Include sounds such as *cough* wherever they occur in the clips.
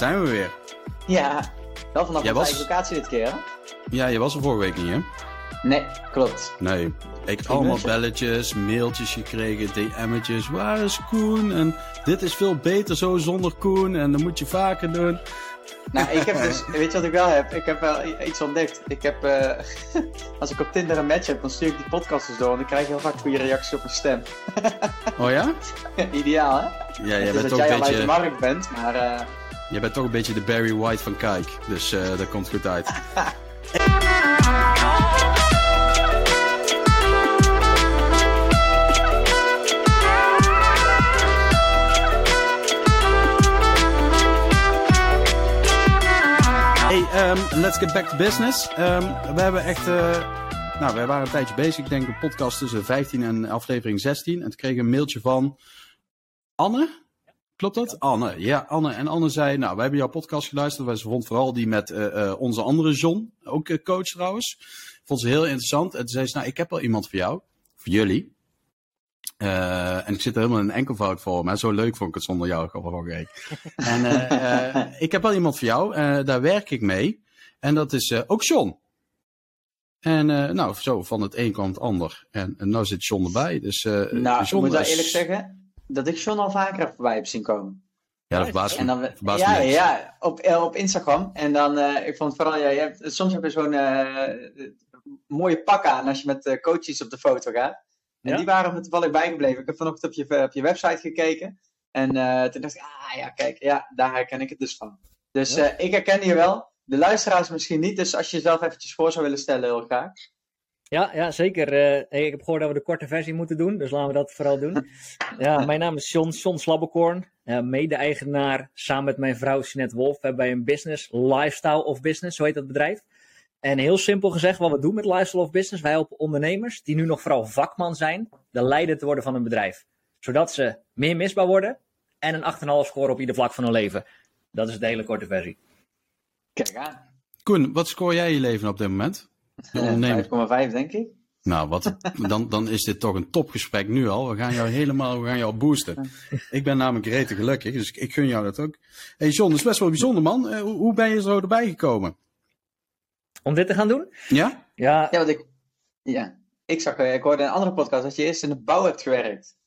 zijn we weer. Ja, wel vanaf Jij de was- eigen locatie dit keer, hè? Ja, je was er vorige week niet, hè? Nee, klopt. Nee. Ik heb allemaal belletjes, mailtjes gekregen, DM'tjes. Waar is Koen? En dit is veel beter zo zonder Koen. En dat moet je vaker doen. Nou, ik heb *laughs* dus, weet je wat ik wel heb? Ik heb wel iets ontdekt. Ik heb, eh, *laughs* als ik op Tinder een match heb, dan stuur ik die podcast dus door en dan krijg je heel vaak goede reacties op mijn stem. *laughs* Oh ja? Ideaal, hè? Ja, jij bent, dat toch jij een al uit de beetje, markt bent, maar eh, jij bent toch een beetje de Barry White van Kijk. Dus eh, dat komt goed uit. *laughs* Hey, ehm, let's get back to business. Ehm, we hebben echt. eh, nou, wij waren een tijdje bezig. Ik denk een podcast tussen 15 en aflevering 16. En toen kreeg ik een mailtje van Anne. Klopt dat? Anne. Ja, Anne. En Anne zei: Nou, wij hebben jouw podcast geluisterd. Wij vond vooral die met eh, eh, onze andere John. Ook eh, coach trouwens. Vond ze heel interessant. En toen zei ze: Nou, ik heb wel iemand voor jou. Voor jullie. Eh, en ik zit er helemaal in een enkelvoud voor. Maar zo leuk vond ik het zonder jou vorige week. *laughs* En eh, eh, ik heb wel iemand voor jou. eh, daar werk ik mee. En dat is eh, ook John. En eh, nou, zo van het een kwam het ander. En, en nou zit John erbij. Dus, eh nou, ik John moet is- eerlijk zeggen dat ik John al vaker voorbij heb zien komen. Ja, dat verbaast En me. dan, verbaast ja, me ja, op, eh, op Instagram. En dan, eh, ik vond vooral, ja, je hebt, soms heb je zo'n eh, mooie pak aan als je met eh, coaches op de foto gaat. En Ja? die waren me toevallig bijgebleven. Ik heb vanochtend op je, op je website gekeken. En eh, toen dacht ik, ah ja, kijk, ja, daar herken ik het dus van. Dus Ja. eh, ik herken je wel. De luisteraars misschien niet. Dus als je jezelf eventjes voor zou willen stellen, heel graag. Ja, ja zeker. Eh, hey, ik heb gehoord dat we de korte versie moeten doen, dus laten we dat vooral doen. *laughs* Ja, mijn naam is John, John Slabbekorn, eh, mede-eigenaar samen met mijn vrouw Jeanette Wolf. We hebben een business, Lifestyle of Business, zo heet dat bedrijf. En heel simpel gezegd, wat we doen met Lifestyle of Business, wij helpen ondernemers die nu nog vooral vakman zijn, de leider te worden van een bedrijf. Zodat ze meer misbaar worden en een 8,5 score op ieder vlak van hun leven. Dat is de hele korte versie. Kijk aan. Koen, wat scoor jij in je leven op dit moment? De ondernemer. 5,5 denk ik. Nou, wat, dan, dan is dit toch een topgesprek nu al. We gaan jou helemaal we gaan jou boosten. Ik ben namelijk rete gelukkig, dus ik, ik gun jou dat ook. hey John, dat is best wel bijzonder man. Eh, hoe, hoe ben je zo erbij gekomen? Om dit te gaan doen? Ja? Ja, Ja, want ik, ja, ik zag, eh, ik hoorde in een andere podcast dat je eerst in de bouw hebt gewerkt.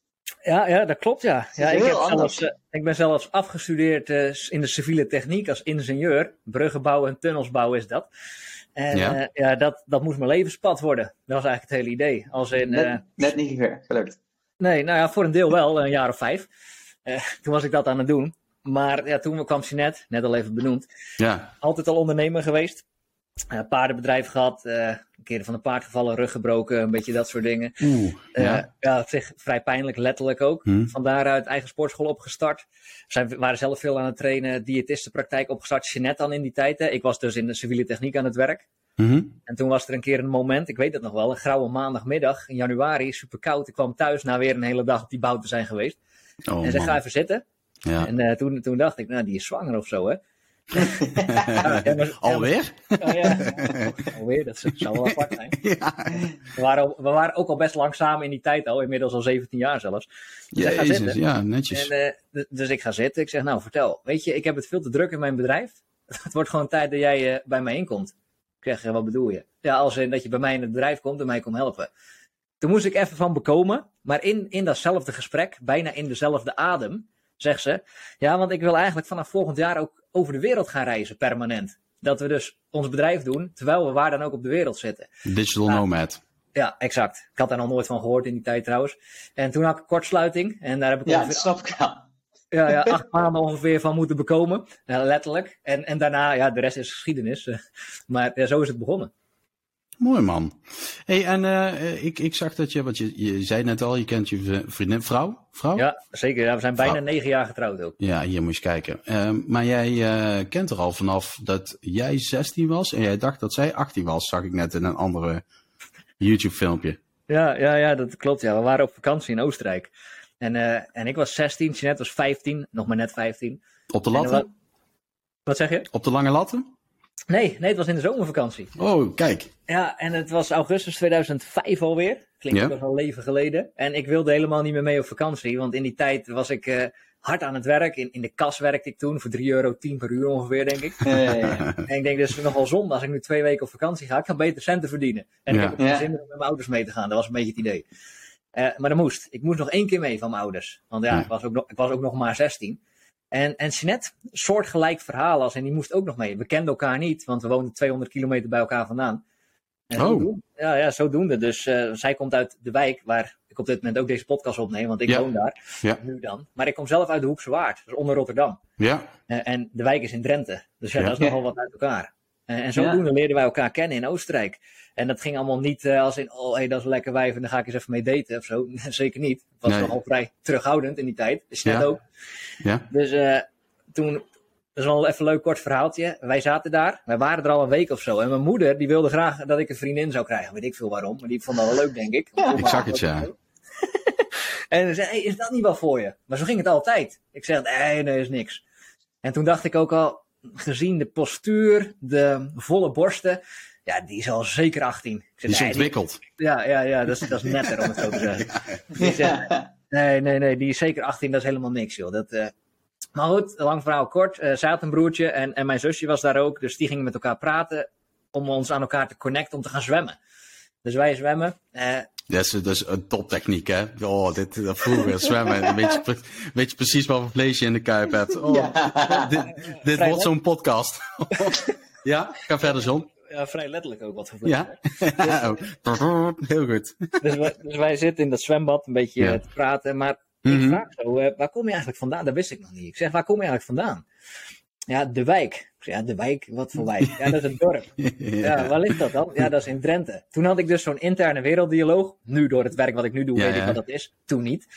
Ja, ja, dat klopt, ja. ja ik, heel heb zelfs, eh, ik ben zelfs afgestudeerd eh, in de civiele techniek als ingenieur. Bruggenbouw en tunnelsbouw is dat. En Ja. ja, ja dat, dat moest mijn levenspad worden. Dat was eigenlijk het hele idee. Als in, Net, eh, net niet gelukt. nee, nou ja, voor een deel wel, een jaar of vijf. Eh, toen was ik dat aan het doen. Maar ja, toen kwam Jeanette, net al even benoemd, Ja. altijd al ondernemer geweest. Eh, paardenbedrijf gehad, eh, een keer van een paard gevallen, rug gebroken, een beetje dat soort dingen. Oeh. Eh, Ja. ja, op zich vrij pijnlijk, letterlijk ook. Hm. Van daaruit eigen sportschool opgestart. We zijn, waren zelf veel aan het trainen, diëtistenpraktijk opgestart. Jeanette dan in die tijd. Hè. Ik was dus in de civiele techniek aan het werk. Mhm. En toen was er een keer een moment, ik weet het nog wel, een grauwe maandagmiddag in januari, super koud. Ik kwam thuis na weer een hele dag op die bouw te zijn geweest. Oh, en zei, ga even zitten. Ja. En toen, toen dacht ik, nou, die is zwanger of zo, hè. *laughs* Maar- Alweer? Ja, ja. *laughs* Alweer, dat zou wel apart zijn. *laughs* Ja. We waren, al- we waren ook al best lang samen in die tijd al, inmiddels al 17 jaar zelfs. Dus gaat Jezus, zitten. ja, netjes. En, eh, dus ik ga zitten. Ik zeg, nou vertel. Weet je, ik heb het veel te druk in mijn bedrijf. Het wordt gewoon tijd dat jij eh, bij mij inkomt. Ik zeg, eh, wat bedoel je? Ja, als in dat je bij mij in het bedrijf komt en mij komt helpen. Toen moest ik even van bekomen. Maar in, in datzelfde gesprek, bijna in dezelfde adem, zegt ze... Ja, want ik wil eigenlijk vanaf volgend jaar ook over de wereld gaan reizen, permanent. Dat we dus ons bedrijf doen, terwijl we waar dan ook op de wereld zitten. Digital Nou, nomad. Ja, exact. Ik had daar nog nooit van gehoord in die tijd trouwens. En toen had ik kortsluiting. En daar heb ik Ja, ongeveer snap ik wel. *laughs* ja, ja, acht maanden ongeveer van moeten bekomen. Ja, letterlijk. En, en daarna, ja, de rest is geschiedenis. *laughs* Maar ja, zo is het begonnen. Mooi man. Hey, en eh, ik, ik zag dat je, wat je, je zei net al, je kent je vriendin, vrouw? Vrouw? Ja, zeker. Ja, we zijn bijna negen jaar getrouwd ook. Ja, hier moet je eens kijken. Ehm, maar jij eh, kent er al vanaf dat jij 16 was en jij dacht dat zij 18 was, zag ik net in een andere YouTube filmpje. Ja, ja, ja, dat klopt. Ja. We waren op vakantie in Oostenrijk. En, eh, en ik was 16, Jeanette was 15, nog maar net 15. Op de En latten? wa- Wat zeg je? Op de lange latten? Nee, nee, het was in de zomervakantie. Oh, kijk. Ja, en het was augustus 2005 alweer. Klinkt Ja. ook al een leven geleden. En ik wilde helemaal niet meer mee op vakantie, want in die tijd was ik, eh, hard aan het werk. In, in de kas werkte ik toen voor 3,10 euro per uur ongeveer, denk ik. Ja, ja, ja. En ik denk, dus nogal zonde als ik nu twee weken op vakantie ga. Ik kan beter centen verdienen. En Ja. ik heb ook geen Ja. zin om met mijn ouders mee te gaan. Dat was een beetje het idee. Eh, maar dat moest. Ik moest nog één keer mee van mijn ouders. Want ja, Ja. Ik, was ook nog, ik was ook nog maar 16. En, en Jeanette, soortgelijk verhaal als. En die moest ook nog mee. We kenden elkaar niet, want we woonden 200 kilometer bij elkaar vandaan. En Oh. zodoende- Ja, ja, zodoende. Dus eh, zij komt uit de wijk waar ik op dit moment ook deze podcast opneem. Want ik Ja. woon daar. Ja. Nu dan. Maar ik kom zelf uit de Hoekse Waard. Dus onder Rotterdam. Ja, Eh, en de wijk is in Drenthe. Dus Ja. dat is nogal wat uit elkaar. Eh, en zodoende leerden wij elkaar kennen in Oostenrijk. En dat ging allemaal niet eh, als in, oh hey, dat is een lekker wijf en daar ga ik eens even mee daten of zo. *laughs* Zeker niet. Het was Nee. nogal vrij terughoudend in die tijd. Is net Ja. ook. ja. Dus eh, toen, dat is wel even een leuk kort verhaaltje. Wij zaten daar, wij waren er al een week of zo. En mijn moeder die wilde graag dat ik een vriendin zou krijgen. Weet ik veel waarom, maar die vond dat wel leuk, denk ik. Ik zag het, ja. *laughs* En ze zei, hey, is dat niet wel voor je? Maar zo ging het altijd. Ik zeg, nee, nee, is niks. En toen dacht ik ook al, gezien de postuur, de volle borsten, ja, die is al zeker 18. Ik zeg, Die is nee, die- ontwikkeld. ja, ja, ja, dat is, dat is netter om het zo te zeggen. *laughs* Zegt, nee, nee, nee, die is zeker 18, dat is helemaal niks, joh. Dat, eh, Maar goed, lang verhaal kort. eh zij had een broertje en, en mijn zusje was daar ook. Dus die gingen met elkaar praten om ons aan elkaar te connecten om te gaan zwemmen. Dus wij zwemmen. Dat is, is een toptechniek, hè? Oh, dit, dat vroeger zwemmen. Weet je, pre- weet je precies wat voor vlees je in de kuip hebt. *laughs* Oh, Ja. Dit, dit wordt zo'n podcast. *laughs* ja, ga verder, John. ja, vrij letterlijk ook wat voor *laughs* Ja. Oh. Heel goed. dus, wij, dus wij zitten in dat zwembad een beetje Ja. eh, te praten. Maar ik Mhm. vraag zo, eh, waar kom je eigenlijk vandaan? Dat wist ik nog niet. Ik zeg, waar kom je eigenlijk vandaan? Ja, de wijk. Ja, de wijk? Wat voor wijk? Ja, dat is een dorp. *laughs* Ja, waar ligt dat dan? Ja, dat is in Drenthe. Toen had ik dus zo'n interne werelddialoog. Nu door het werk wat ik nu doe, Ja, weet ja. ik wat dat is. Toen niet.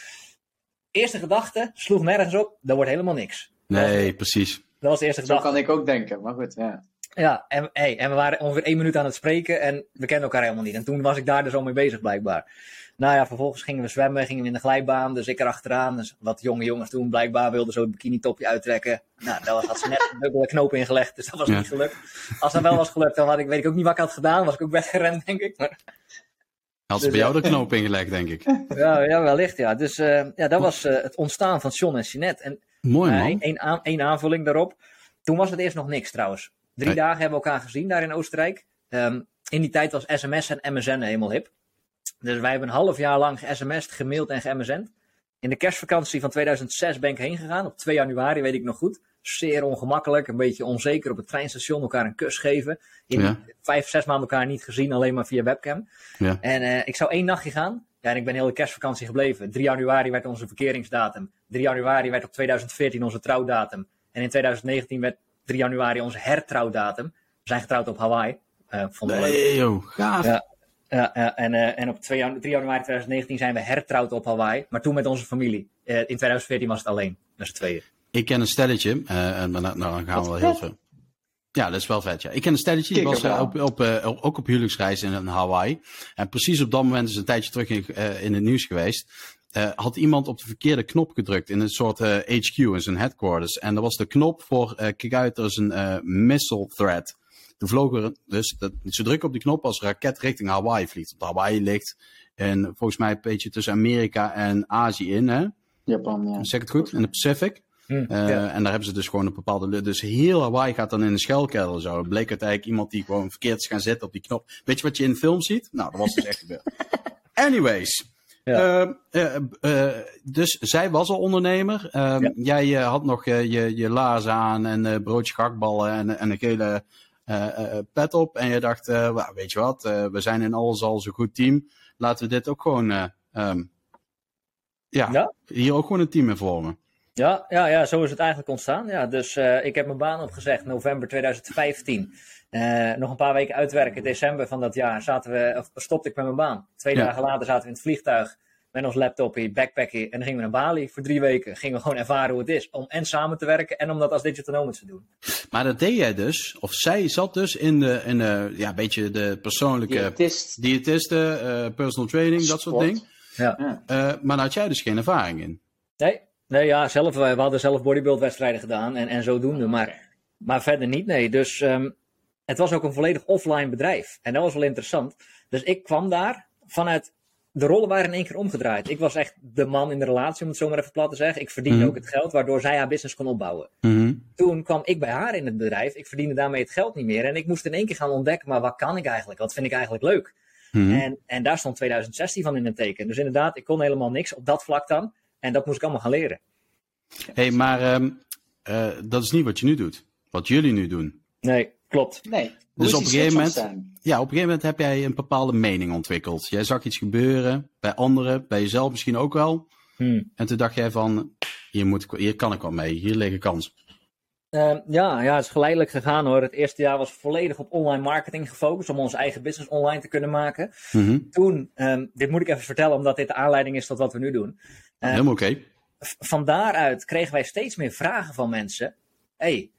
Eerste gedachte, sloeg nergens op. Dat wordt helemaal niks. Nee, precies. Dat was de eerste Zo gedachte. kan ik ook denken, maar goed, ja. Ja, en, hey, en we waren ongeveer één minuut aan het spreken en we kenden elkaar helemaal niet. En toen was ik daar dus al mee bezig blijkbaar. Nou ja, vervolgens gingen we zwemmen, gingen we in de glijbaan, dus ik erachteraan. Dus wat jonge jongens toen blijkbaar wilden zo het bikini topje uittrekken. Nou, daar had ze net een dubbele knoop ingelegd, dus dat was Ja. niet gelukt. Als dat wel was gelukt, dan had ik, weet ik ook niet wat ik had gedaan. Was ik ook weggerend, denk ik. Maar, Had ze Dus, bij jou de knoop ingelegd, denk ik. *laughs* ja, ja, wellicht ja. Dus eh, ja, dat was eh, het ontstaan van John en Jeanette. En Mooi, eh, man. aan, één aanvulling daarop. Toen was het eerst nog niks trouwens. Drie dagen hebben we elkaar gezien daar in Oostenrijk. Ehm, in die tijd was sms en MSN helemaal hip. Dus wij hebben een half jaar lang ge-sms'd, gemaild en ge-MSN'd. In de kerstvakantie van 2006 ben ik heen gegaan. Op 2 januari weet ik nog goed. Zeer ongemakkelijk, een beetje onzeker op het treinstation. Elkaar een kus geven. In Ja. vijf, zes maanden elkaar niet gezien, alleen maar via webcam. Ja. En eh, ik zou één nachtje gaan. Ja, en ik ben heel de kerstvakantie gebleven. 3 januari werd onze verkeringsdatum. 3 januari werd op 2014 onze trouwdatum. En in 2019 werd 3 januari onze hertrouwdatum. We zijn getrouwd op Hawaii. Eh vonden we leuk. Nee, joh. Gaaf. Ja. Ja, ja, en, eh, en op 2 janu- 3 januari 2019 zijn we hertrouwd op Hawaii. Maar toen met onze familie. Eh, in 2014 was het alleen. Met z'n tweeën. Ik ken een stelletje, eh, en dan, nou, dan gaan we wel heel veel. Ja, dat is wel vet, ja. Ik ken een stelletje, die was eh, op, op, eh, ook op huwelijksreis in Hawaii. En precies op dat moment is een tijdje terug in, eh, in het nieuws geweest. eh, had iemand op de verkeerde knop gedrukt in een soort eh, HQ, in zijn headquarters. En dat was de knop voor, eh kijk uit, er is een eh, missile threat. Toen vloog er, dus dat, ze drukken op die knop als raket richting Hawaii vliegt. Want Hawaii ligt en volgens mij een beetje tussen Amerika en Azië in, hè? Japan, ja. Zeg ik het goed? In de Pacific. Hm, Eh, ja. En daar hebben ze dus gewoon een bepaalde. Dus heel Hawaii gaat dan in een schuilkelder zo. Het bleek uiteindelijk iemand die gewoon verkeerd is gaan zitten op die knop. Weet je wat je in de film ziet? Nou, dat was dus echt gebeurd. *laughs* Anyways. Ja. Eh, eh, dus zij was al ondernemer. Eh, Ja. Jij had nog je, je laarzen aan en eh broodje gakballen en, en een gele pet op. En je dacht, eh, "Wel, weet je wat, eh, we zijn in alles al zo'n goed team. Laten we dit ook gewoon, eh, ehm, ja, Ja. hier ook gewoon een team in vormen. Ja, ja, ja, zo is het eigenlijk ontstaan. Ja, dus eh, ik heb mijn baan opgezegd november 2015. Eh, nog een paar weken uitwerken. December van dat jaar zaten we, of stopte ik met mijn baan. Twee Ja. dagen later zaten we in het vliegtuig met ons laptopje, backpackje. En dan gingen we naar Bali voor drie weken. Gingen we gewoon ervaren hoe het is om en samen te werken en om dat als digital nomads te doen. Maar dat deed jij dus, of zij zat dus in de, in de ja, een beetje de persoonlijke Diëtist. diëtisten, eh, personal training, dat soort dingen. Ja. Eh, maar daar had jij dus geen ervaring in. Nee, nee ja, zelf, we hadden zelf bodybuildwedstrijden gedaan en, en zodoende. Maar, maar verder niet, nee. Dus ehm, het was ook een volledig offline bedrijf. En dat was wel interessant. Dus ik kwam daar vanuit de rollen waren in één keer omgedraaid. Ik was echt de man in de relatie, om het zo maar even plat te zeggen. Ik verdiende Mhm. ook het geld, waardoor zij haar business kon opbouwen. Mhm. Toen kwam ik bij haar in het bedrijf. Ik verdiende daarmee het geld niet meer. En ik moest in één keer gaan ontdekken, maar wat kan ik eigenlijk? Wat vind ik eigenlijk leuk? Mhm. En, en daar stond 2016 van in het teken. Dus inderdaad, ik kon helemaal niks op dat vlak dan. En dat moest ik allemaal gaan leren. hey, maar ehm, eh, dat is niet wat je nu doet. Wat jullie nu doen. Nee, klopt. Nee. Dus op een gegeven moment-? Ja, op een gegeven moment heb jij een bepaalde mening ontwikkeld. Jij zag iets gebeuren, bij anderen, bij jezelf misschien ook wel. Hmm. En toen dacht jij van, hier, moet hier kan ik wel mee, hier liggen kansen. Ehm, ja, ja, het is geleidelijk gegaan hoor. Het eerste jaar was volledig op online marketing gefocust. Om onze eigen business online te kunnen maken. Mhm. Toen, ehm, dit moet ik even vertellen omdat dit de aanleiding is tot wat we nu doen. Eh, Helemaal oké. v- van daaruit kregen wij steeds meer vragen van mensen. hey,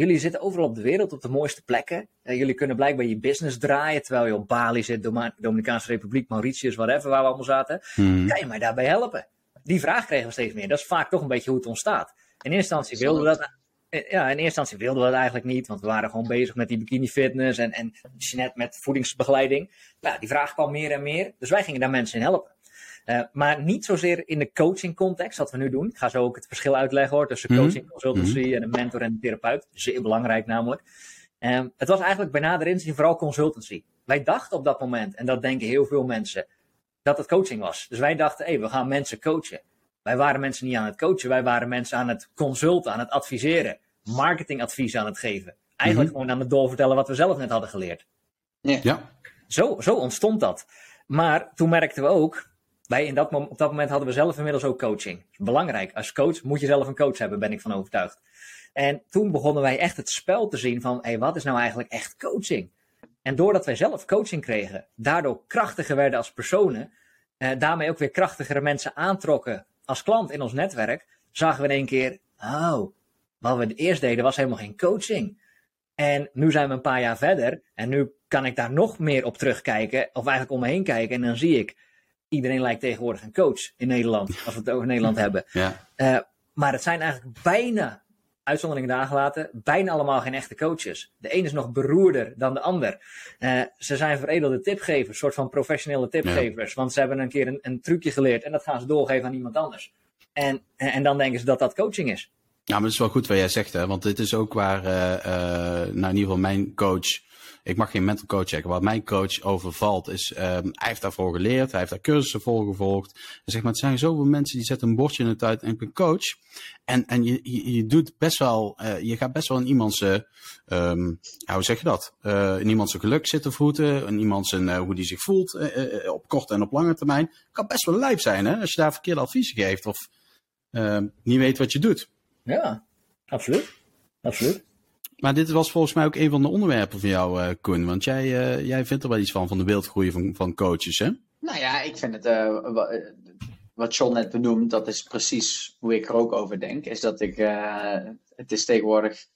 jullie zitten overal op de wereld op de mooiste plekken. Eh, jullie kunnen blijkbaar je business draaien terwijl je op Bali zit, Doma- Dominicaanse Republiek, Mauritius, whatever, waar we allemaal zaten. Mhm. Kan je mij daarbij helpen? Die vraag kregen we steeds meer. Dat is vaak toch een beetje hoe het ontstaat. In eerste instantie wilden we dat. eh, Ja, in eerste instantie wilden we dat eigenlijk niet, want we waren gewoon bezig met die bikini fitness en, en net met voedingsbegeleiding. Nou, die vraag kwam meer en meer, dus wij gingen daar mensen in helpen. Eh, maar niet zozeer in de coaching context, wat we nu doen. Ik ga zo ook het verschil uitleggen hoor, tussen Mhm. coaching, consultancy en een mentor en een therapeut. Zeer belangrijk namelijk. Ehm, het was eigenlijk bij nader inzien vooral consultancy. Wij dachten op dat moment, en dat denken heel veel mensen, dat het coaching was. Dus wij dachten, hé, we gaan mensen coachen. Wij waren mensen niet aan het coachen, wij waren mensen aan het consulten, aan het adviseren, marketingadvies aan het geven. Eigenlijk gewoon aan het doorvertellen wat we zelf net hadden geleerd. Ja. Zo, zo ontstond dat. Maar toen merkten we ook, wij in dat, op dat moment hadden we zelf inmiddels ook coaching. Belangrijk, als coach moet je zelf een coach hebben, ben ik van overtuigd. En toen begonnen wij echt het spel te zien van, hé, wat is nou eigenlijk echt coaching? En doordat wij zelf coaching kregen, daardoor krachtiger werden als personen, eh, daarmee ook weer krachtigere mensen aantrokken als klant in ons netwerk, zagen we in één keer, oh, wat we eerst deden was helemaal geen coaching. En nu zijn we een paar jaar verder en nu kan ik daar nog meer op terugkijken, of eigenlijk om me heen kijken, en dan zie ik, iedereen lijkt tegenwoordig een coach in Nederland, *laughs* als we het over Nederland hebben. Ja. Eh, maar het zijn eigenlijk bijna, uitzonderingen daar gelaten, bijna allemaal geen echte coaches. De een is nog beroerder dan de ander. Eh, ze zijn veredelde tipgevers, een soort van professionele tipgevers. Want ze hebben een keer een, een trucje geleerd en dat gaan ze doorgeven aan iemand anders. En, en, en dan denken ze dat dat coaching is. Ja, maar het is wel goed wat jij zegt, hè? Want dit is ook waar, eh, eh, nou in ieder geval mijn coach, ik mag geen mental coach zeggen, wat mijn coach overvalt is, ehm, hij heeft daarvoor geleerd, hij heeft daar cursussen voor gevolgd. En zeg maar, het zijn zoveel mensen die zetten een bordje in het uit en ik ben coach. En, en je, je, doet best wel, eh, je gaat best wel in iemands, eh, ehm, hoe zeg je dat? Eh, in iemands geluk zitten voeten, in iemands hoe die zich voelt op korte en op lange termijn. Kan best wel lijp zijn, hè? Als je daar verkeerde adviezen geeft of ehm, niet weet wat je doet. Ja, absoluut. Absoluut. Maar dit was volgens mij ook een van de onderwerpen van jou, eh Koen. Want jij, eh, jij vindt er wel iets van, van de wildgroei van, van coaches, hè? Nou ja, ik vind het, eh, wa- wat John net benoemt, dat is precies hoe ik er ook over denk. Is dat ik, het is tegenwoordig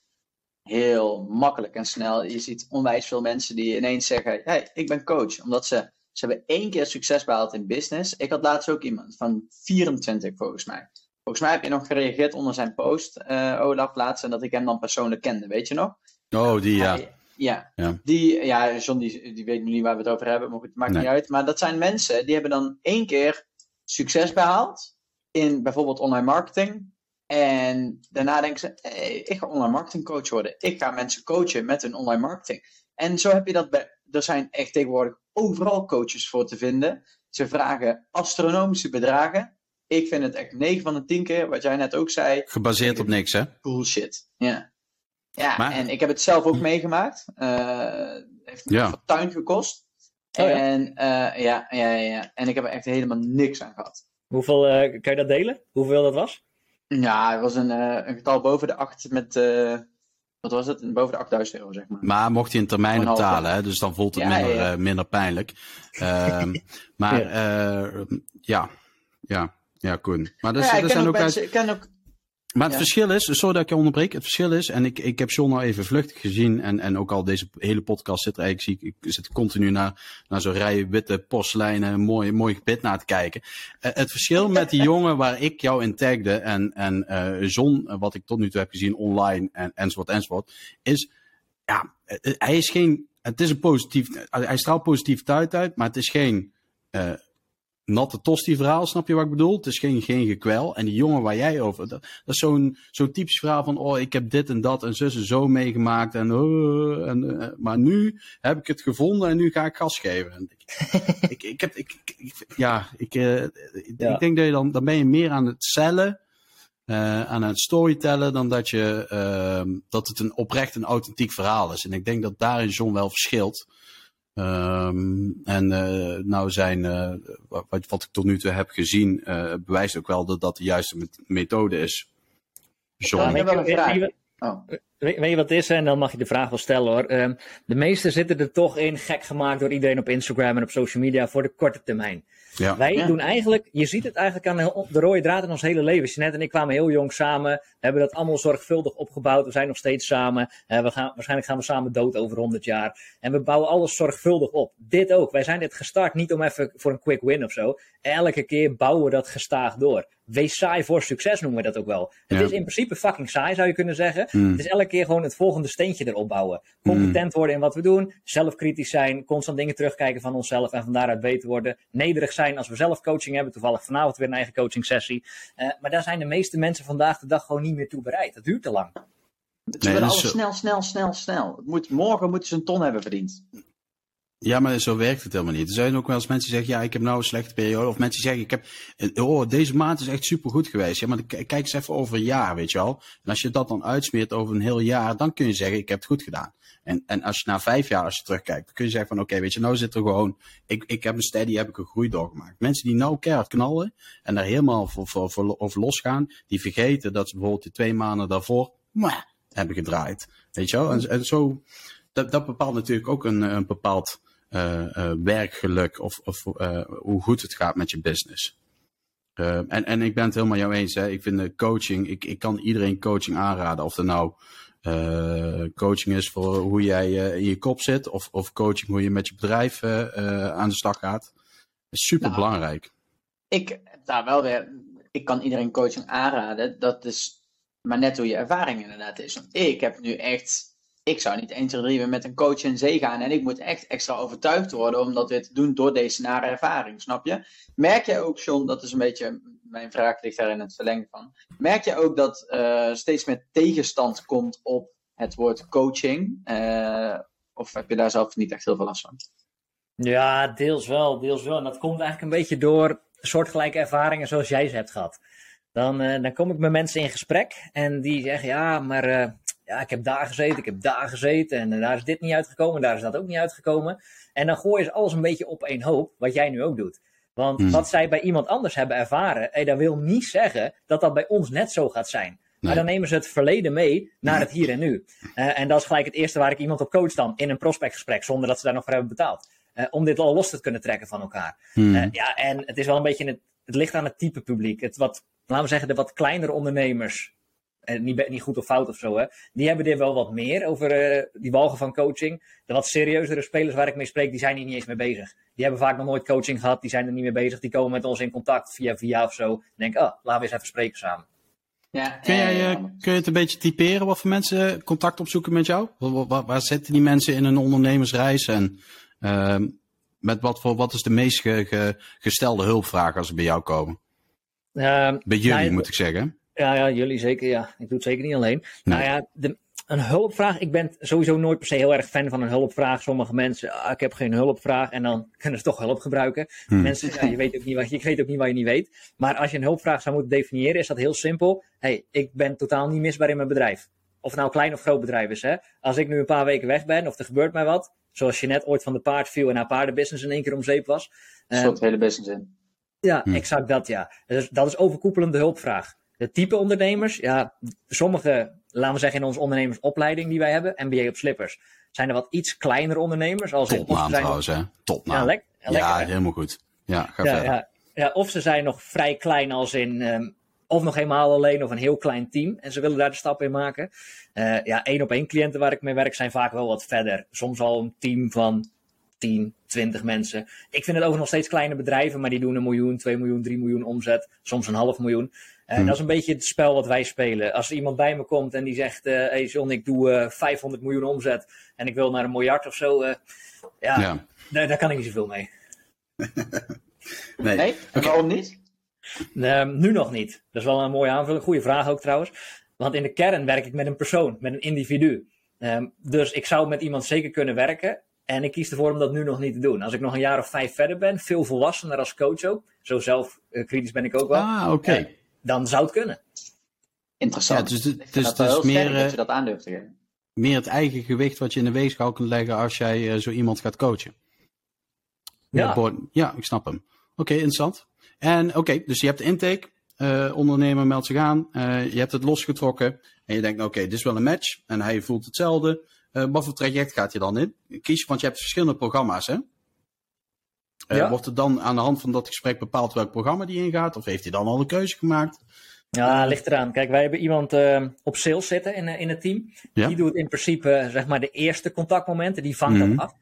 heel makkelijk en snel. Je ziet onwijs veel mensen die ineens zeggen, hey, ik ben coach. Omdat ze, ze hebben één keer succes behaald in business. Ik had laatst ook iemand van 24 volgens mij. Volgens mij heb je nog gereageerd onder zijn post, eh Olaf, laatst. En dat ik hem dan persoonlijk kende, weet je nog? Oh, die ja. Hij- ja. Ja. Die, ja, John die, die weet nu niet waar we het over hebben, maar goed, het maakt Nee. niet uit. Maar dat zijn mensen die hebben dan één keer succes behaald in bijvoorbeeld online marketing. En daarna denken ze, hey, ik ga online marketing coach worden. Ik ga mensen coachen met hun online marketing. En zo heb je dat bij, er zijn echt tegenwoordig overal coaches voor te vinden. Ze vragen astronomische bedragen. Ik vind het echt 9 van de 10 keer, wat jij net ook zei, Gebaseerd op niks, hè? bullshit. Ja. Ja, Maar- en ik heb het zelf ook meegemaakt. Eh heeft me Ja. een fortuin gekost. Oh ja. En eh, ja, ja, ja, ja. En ik heb er echt helemaal niks aan gehad. Hoeveel, eh, kan je dat delen? Hoeveel dat was? Ja, het was een, eh, een getal boven de 8 met, eh, wat was het? Boven de 8000 euro, zeg maar. Maar mocht je in termijnen Een half betalen, hè? Dus dan voelt het Ja, minder, ja, ja. eh, minder pijnlijk. Ehm, *laughs* maar eh, ja, ja, ja, Koen. Maar ja, ken zijn ook ook uit... mensen, ik ken ook... Maar het Ja. verschil is, sorry dat ik je onderbreek, het verschil is, en ik, ik heb John nou even vluchtig gezien en, en ook al deze hele podcast zit er eigenlijk, zie ik, ik zit continu naar, naar zo'n rij witte postlijnen, mooi, mooi gebit naar te kijken. Eh, het verschil met die *laughs* jongen waar ik jou in tagde en, en eh John, eh, wat ik tot nu toe heb gezien online en, enzovoort enzovoort, is, ja, hij is geen, het is een positief, hij straalt positiviteit uit, maar het is geen, natte tosti verhaal, snap je wat ik bedoel? Het is geen, geen gekwel. En die jongen waar jij over, dat, dat is zo'n zo'n typisch verhaal van, oh, ik heb dit en dat en zussen zo meegemaakt. En, uh, en, uh, maar nu heb ik het gevonden en nu ga ik gas geven. En ik, *laughs* ik, ik, heb, ik, ik ja, ik, uh, ja. ik denk dat je dan, dan ben je meer aan het cellen. Aan het storytellen dan dat, je, uh, dat het een oprecht en authentiek verhaal is. En ik denk dat daarin John wel verschilt. Um, en uh, nou zijn, uh, wat, wat ik tot nu toe heb gezien, uh, bewijst ook wel dat dat de juiste methode is. John. Ik heb wel een vraag. Oh. Weet, weet je wat het is? En dan mag je de vraag wel stellen hoor. Um, de meesten zitten er toch in, gek gemaakt door iedereen op Instagram en op social media voor de korte termijn. Ja. Wij ja. doen eigenlijk, je ziet het eigenlijk aan de rode draad in ons hele leven. Jeanette en ik kwamen heel jong samen. Hebben dat allemaal zorgvuldig opgebouwd. We zijn nog steeds samen. Uh, we gaan, waarschijnlijk gaan we samen dood over 100 jaar. En we bouwen alles zorgvuldig op. Dit ook. Wij zijn dit gestart niet om even voor een quick win of zo. Elke keer bouwen we dat gestaag door. Wees saai voor succes noemen we dat ook wel. Het ja. is in principe fucking saai zou je kunnen zeggen. Mm. Het is elke keer gewoon het volgende steentje erop bouwen. Competent mm. worden in wat we doen. Zelfkritisch zijn. Constant dingen terugkijken van onszelf. En van daaruit beter worden. Nederig zijn als we zelf coaching hebben. Toevallig vanavond weer een eigen coaching sessie. Uh, maar daar zijn de meeste mensen vandaag de dag gewoon niet meer toe bereid. Dat duurt te lang. Ze nee, willen alles zo... snel, snel, snel, snel. Het moet, morgen moeten ze een ton hebben verdiend. Ja, maar zo werkt het helemaal niet. Er zijn ook wel eens mensen die zeggen, ja, ik heb nou een slechte periode. Of mensen zeggen, ik heb, oh, deze maand is echt super goed geweest. Ja, maar kijk eens even over een jaar, weet je wel. En als je dat dan uitsmeert over een heel jaar, dan kun je zeggen, ik heb het goed gedaan. En, en als je na vijf jaar, als je terugkijkt, dan kun je zeggen van, oké, weet je, nou zit er gewoon, ik, ik heb een steady, heb ik een groei doorgemaakt. Mensen die nou keihard knallen en daar helemaal voor, voor, voor, losgaan, die vergeten dat ze bijvoorbeeld die twee maanden daarvoor, hebben gedraaid. Weet je wel. En, en zo, dat, dat bepaalt natuurlijk ook een, een bepaald werkgeluk of, of uh, hoe goed het gaat met je business. en, en ik ben het helemaal jou eens. Hè. Ik vind de coaching, ik, ik kan iedereen coaching aanraden. Of er nou coaching is voor hoe jij in je kop zit, of, of coaching hoe je met je bedrijf aan de slag gaat. is super nou, belangrijk. Ik daar wel weer, ik kan iedereen coaching aanraden. Dat is maar net hoe je ervaring inderdaad is. Want ik heb nu echt ik zou niet 1, 2, 3 met een coach in zee gaan. En ik moet echt extra overtuigd worden om dat weer te doen door deze nare ervaring, snap je? Merk jij ook, John, dat is een beetje, mijn vraag ligt daar in het verlengde van. Merk je ook dat uh, steeds meer tegenstand komt op het woord coaching? Uh, of heb je daar zelf niet echt heel veel last van? Ja, deels wel, deels wel. En dat komt eigenlijk een beetje door soortgelijke ervaringen zoals jij ze hebt gehad. Dan, uh, dan kom ik met mensen in gesprek en die zeggen, ja, maar ja, ik heb daar gezeten, ik heb daar gezeten en daar is dit niet uitgekomen, daar is dat ook niet uitgekomen. En dan gooien ze alles een beetje op één hoop, wat jij nu ook doet. Want hmm. wat zij bij iemand anders hebben ervaren, hey, dat wil niet zeggen dat dat bij ons net zo gaat zijn. Nee. Maar dan nemen ze het verleden mee naar het hier en nu. Uh, en dat is gelijk het eerste waar ik iemand op coach dan, in een prospectgesprek, zonder dat ze daar nog voor hebben betaald. Uh, om dit al los te kunnen trekken van elkaar. Hmm. Uh, ja, en het is wel een beetje, het, het ligt aan het type publiek. Het wat, laten we zeggen, de wat kleinere ondernemers, en niet, niet goed of fout of zo, hè. Die hebben er wel wat meer over uh, die walgen van coaching. De wat serieuzere spelers waar ik mee spreek, die zijn hier niet eens mee bezig. Die hebben vaak nog nooit coaching gehad, die zijn er niet mee bezig. Die komen met ons in contact via via of zo. En denk, ah, laten we eens even spreken samen. Ja, kun, jij, uh, kun je het een beetje typeren wat voor mensen contact opzoeken met jou? Waar, waar, waar zitten die mensen in een ondernemersreis en uh, met wat, voor, wat is de meest ge, ge, gestelde hulpvraag als ze bij jou komen? bij jullie nou, moet ik zeggen. Ja, ja, jullie zeker. Ja. Ik doe het zeker niet alleen. Nee. Nou ja, de, een hulpvraag. Ik ben sowieso nooit per se heel erg fan van een hulpvraag. Sommige mensen, ah, ik heb geen hulpvraag. En dan *laughs* kunnen ze toch hulp gebruiken. Hmm. Mensen, ja, je weet ook niet wat je, weet ook niet wat je niet weet. Maar als je een hulpvraag zou moeten definiëren, is dat heel simpel. hey, ik ben totaal niet misbaar in mijn bedrijf. Of het nou klein of groot bedrijf is. Hè? Als ik nu een paar weken weg ben, of er gebeurt mij wat. Zoals je net ooit van de paard viel en haar paardenbusiness in één keer om zeep was. Een soort hele business in. Ja, hmm. exact dat ja. Dus dat is overkoepelende hulpvraag. De type ondernemers, ja, sommige, laten we zeggen in onze ondernemersopleiding die wij hebben, MBA op slippers, zijn er wat iets kleinere ondernemers. Als Topnaam zijn... trouwens, hè? Topnaam. Ja, ja, lekker, ja helemaal goed. Ja, ga ja, verder. Ja, ja, of ze zijn nog vrij klein als in, um, of nog helemaal alleen of een heel klein team. En ze willen daar de stap in maken. Uh, ja, één op één cliënten waar ik mee werk zijn vaak wel wat verder. Soms al een team van 10, 20 mensen. Ik vind het ook nog steeds kleine bedrijven, maar die doen een miljoen, 2 miljoen, 3 miljoen omzet. Soms een half miljoen. Uh, hmm. Dat is een beetje het spel wat wij spelen. Als er iemand bij me komt en die zegt: uh, Hey John, ik doe uh, 500 miljoen omzet en ik wil naar een miljard of zo. ja, ja. Daar, daar, kan ik niet zoveel mee. *laughs* Nee? nee? waarom niet? Ehm, nu nog niet. Dat is wel een mooie aanvulling. Goede vraag ook trouwens. Want in de kern werk ik met een persoon, met een individu. Ehm, dus ik zou met iemand zeker kunnen werken. En ik kies ervoor om dat nu nog niet te doen. Als ik nog een jaar of vijf verder ben, veel volwassener als coach ook. Zo zelf uh, kritisch ben ik ook wel. Ah, oké. Dan zou het kunnen. Interessant. Ja, dus het dus, dus meer, dat je dat aandurft te geven. Meer het eigen gewicht wat je in de weegschaal kunt leggen als jij uh, zo iemand gaat coachen. Ja, ja ik snap hem. Oké, interessant. En oké, dus je hebt de intake. Uh, ondernemer meldt zich aan. Uh, je hebt het losgetrokken. En je denkt, oké, dit is wel een match. En hij voelt hetzelfde. Uh, wat voor traject gaat je dan in? Kies, want je hebt verschillende programma's, hè? Ja. Wordt er dan aan de hand van dat gesprek bepaald welk programma die ingaat? Of heeft hij dan al een keuze gemaakt? Ja, ligt eraan. Kijk, wij hebben iemand op sales zitten in, in het team. Ja. Die doet in principe zeg maar de eerste contactmomenten. Die vangt dat af.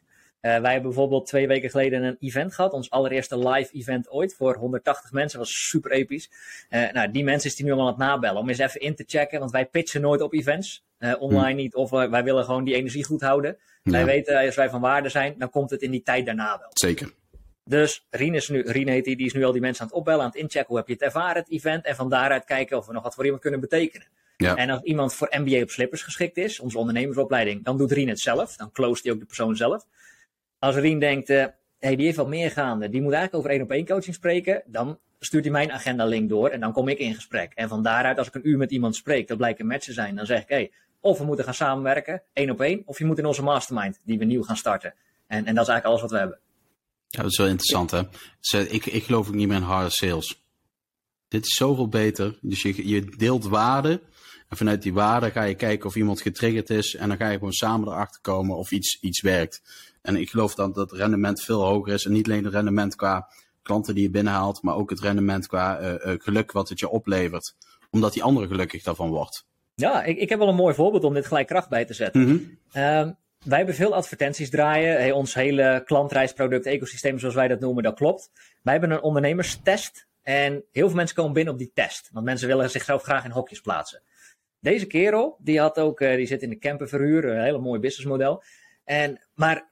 Uh, wij hebben bijvoorbeeld twee weken geleden een event gehad. Ons allereerste live event ooit voor 180 mensen. Dat was super episch. Uh, nou, die mensen is die nu allemaal aan het nabellen. Om eens even in te checken. Want wij pitchen nooit op events. Uh, online niet. Of wij willen gewoon die energie goed houden. Ja. Wij weten, als wij van waarde zijn, dan komt het in die tijd daarna wel. Zeker. Dus Rien, is nu, Rien heet die, die is nu al die mensen aan het opbellen, aan het inchecken. Hoe heb je het ervaren, het event? En van daaruit kijken of we nog wat voor iemand kunnen betekenen. Ja. En als iemand voor MBA op slippers geschikt is, onze ondernemersopleiding, dan doet Rien het zelf. Dan close hij ook de persoon zelf. Als Rien denkt, uh, hey, die heeft wat meer gaande, die moet eigenlijk over één op één coaching spreken, dan stuurt hij mijn agenda link door en dan kom ik in gesprek. En van daaruit, als ik een uur met iemand spreek, dat blijkt een match te zijn, dan zeg ik, hey, of we moeten gaan samenwerken, één op één, of je moet in onze mastermind, die we nieuw gaan starten. En, en dat is eigenlijk alles wat we hebben. Ja, dat is wel interessant, hè? Ik, ik geloof ook niet meer in harde sales. Dit is zoveel beter. Dus je, je deelt waarde. En vanuit die waarde ga je kijken of iemand getriggerd is. En dan ga je gewoon samen erachter komen of iets, iets werkt. En ik geloof dan dat het rendement veel hoger is. En niet alleen het rendement qua klanten die je binnenhaalt, maar ook het rendement qua uh, geluk wat het je oplevert. Omdat die andere gelukkig daarvan wordt. Ja, ik, ik heb wel een mooi voorbeeld om dit gelijk kracht bij te zetten. Mm -hmm. Wij hebben veel advertenties draaien. Ons hele klantreisproduct, ecosysteem zoals wij dat noemen, dat klopt. Wij hebben een ondernemerstest. En heel veel mensen komen binnen op die test. Want mensen willen zichzelf graag in hokjes plaatsen. Deze kerel, die, had ook, uh, die zit in de camperverhuur, een hele mooi businessmodel. En, maar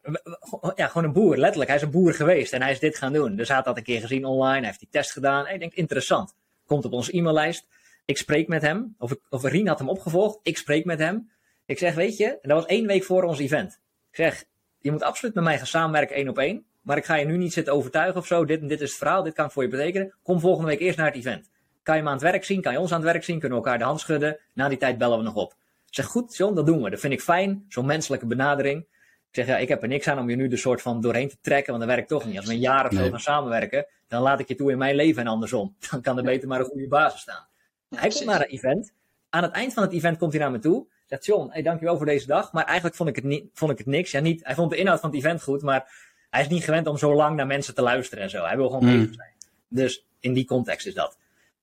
ja, gewoon een boer, letterlijk. Hij is een boer geweest en hij is dit gaan doen. Dus hij had dat een keer gezien online, hij heeft die test gedaan. En ik denk, interessant. Komt op onze e-maillijst. Ik spreek met hem, of, of Rien had hem opgevolgd. Ik spreek met hem. Ik zeg, weet je, en dat was één week voor ons event. Ik zeg, je moet absoluut met mij gaan samenwerken één op één. Maar ik ga je nu niet zitten overtuigen of zo. Dit, dit is het verhaal, dit kan ik voor je betekenen. Kom volgende week eerst naar het event. Kan je me aan het werk zien? Kan je ons aan het werk zien? Kunnen we elkaar de hand schudden? Na die tijd bellen we nog op. Ik zeg, goed, John, dat doen we. Dat vind ik fijn. Zo'n menselijke benadering. Ik zeg, ja, ik heb er niks aan om je nu de soort van doorheen te trekken, want dat werkt toch niet. Als we een jaar of zo gaan samenwerken, dan laat ik je toe in mijn leven en andersom. *laughs* Dan kan er beter maar een goede basis staan. hij komt naar een event. Aan het eind van het event komt hij naar me toe. Zegt John, hey, dankjewel voor deze dag. Maar eigenlijk vond ik het, niet, vond ik het niks. Ja, niet, hij vond de inhoud van het event goed, maar hij is niet gewend om zo lang naar mensen te luisteren en zo. Hij wil gewoon mm. bezig zijn. Dus in die context is dat.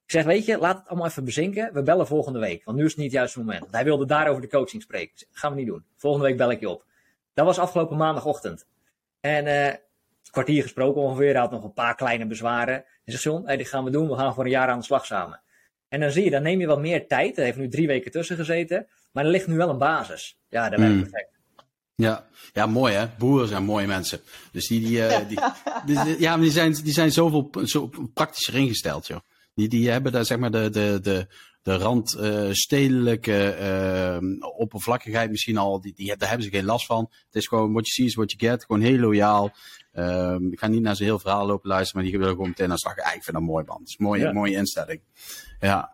Ik zeg, weet je, laat het allemaal even bezinken. We bellen volgende week, want nu is het niet het juiste moment. Want hij wilde daarover de coaching spreken. Zeg, gaan we niet doen. Volgende week bel ik je op. Dat was afgelopen maandagochtend. En uh, kwartier gesproken ongeveer. Hij had nog een paar kleine bezwaren. En zegt John, hey, dit gaan we doen. We gaan voor een jaar aan de slag samen. En dan zie je, dan neem je wat meer tijd. Er heeft nu drie weken tussen gezeten. Maar er ligt nu wel een basis. Ja, dat werkt mm. perfect. Ja. ja, mooi hè. Boeren zijn mooie mensen. Dus die, die, uh, *laughs* die, die, ja, maar die zijn, die zijn zoveel zo praktischer ingesteld, joh. Die, die hebben daar zeg maar de, de, de, de randstedelijke uh, oppervlakkigheid misschien al, die, die, daar hebben ze geen last van. Het is gewoon what you see is what you get. Gewoon heel loyaal. Uh, ik ga niet naar zijn heel verhaal lopen luisteren, maar die willen gewoon meteen aan de slag. Ja, ik vind dat mooi, man. Het is een mooie, mooie instelling. Ja.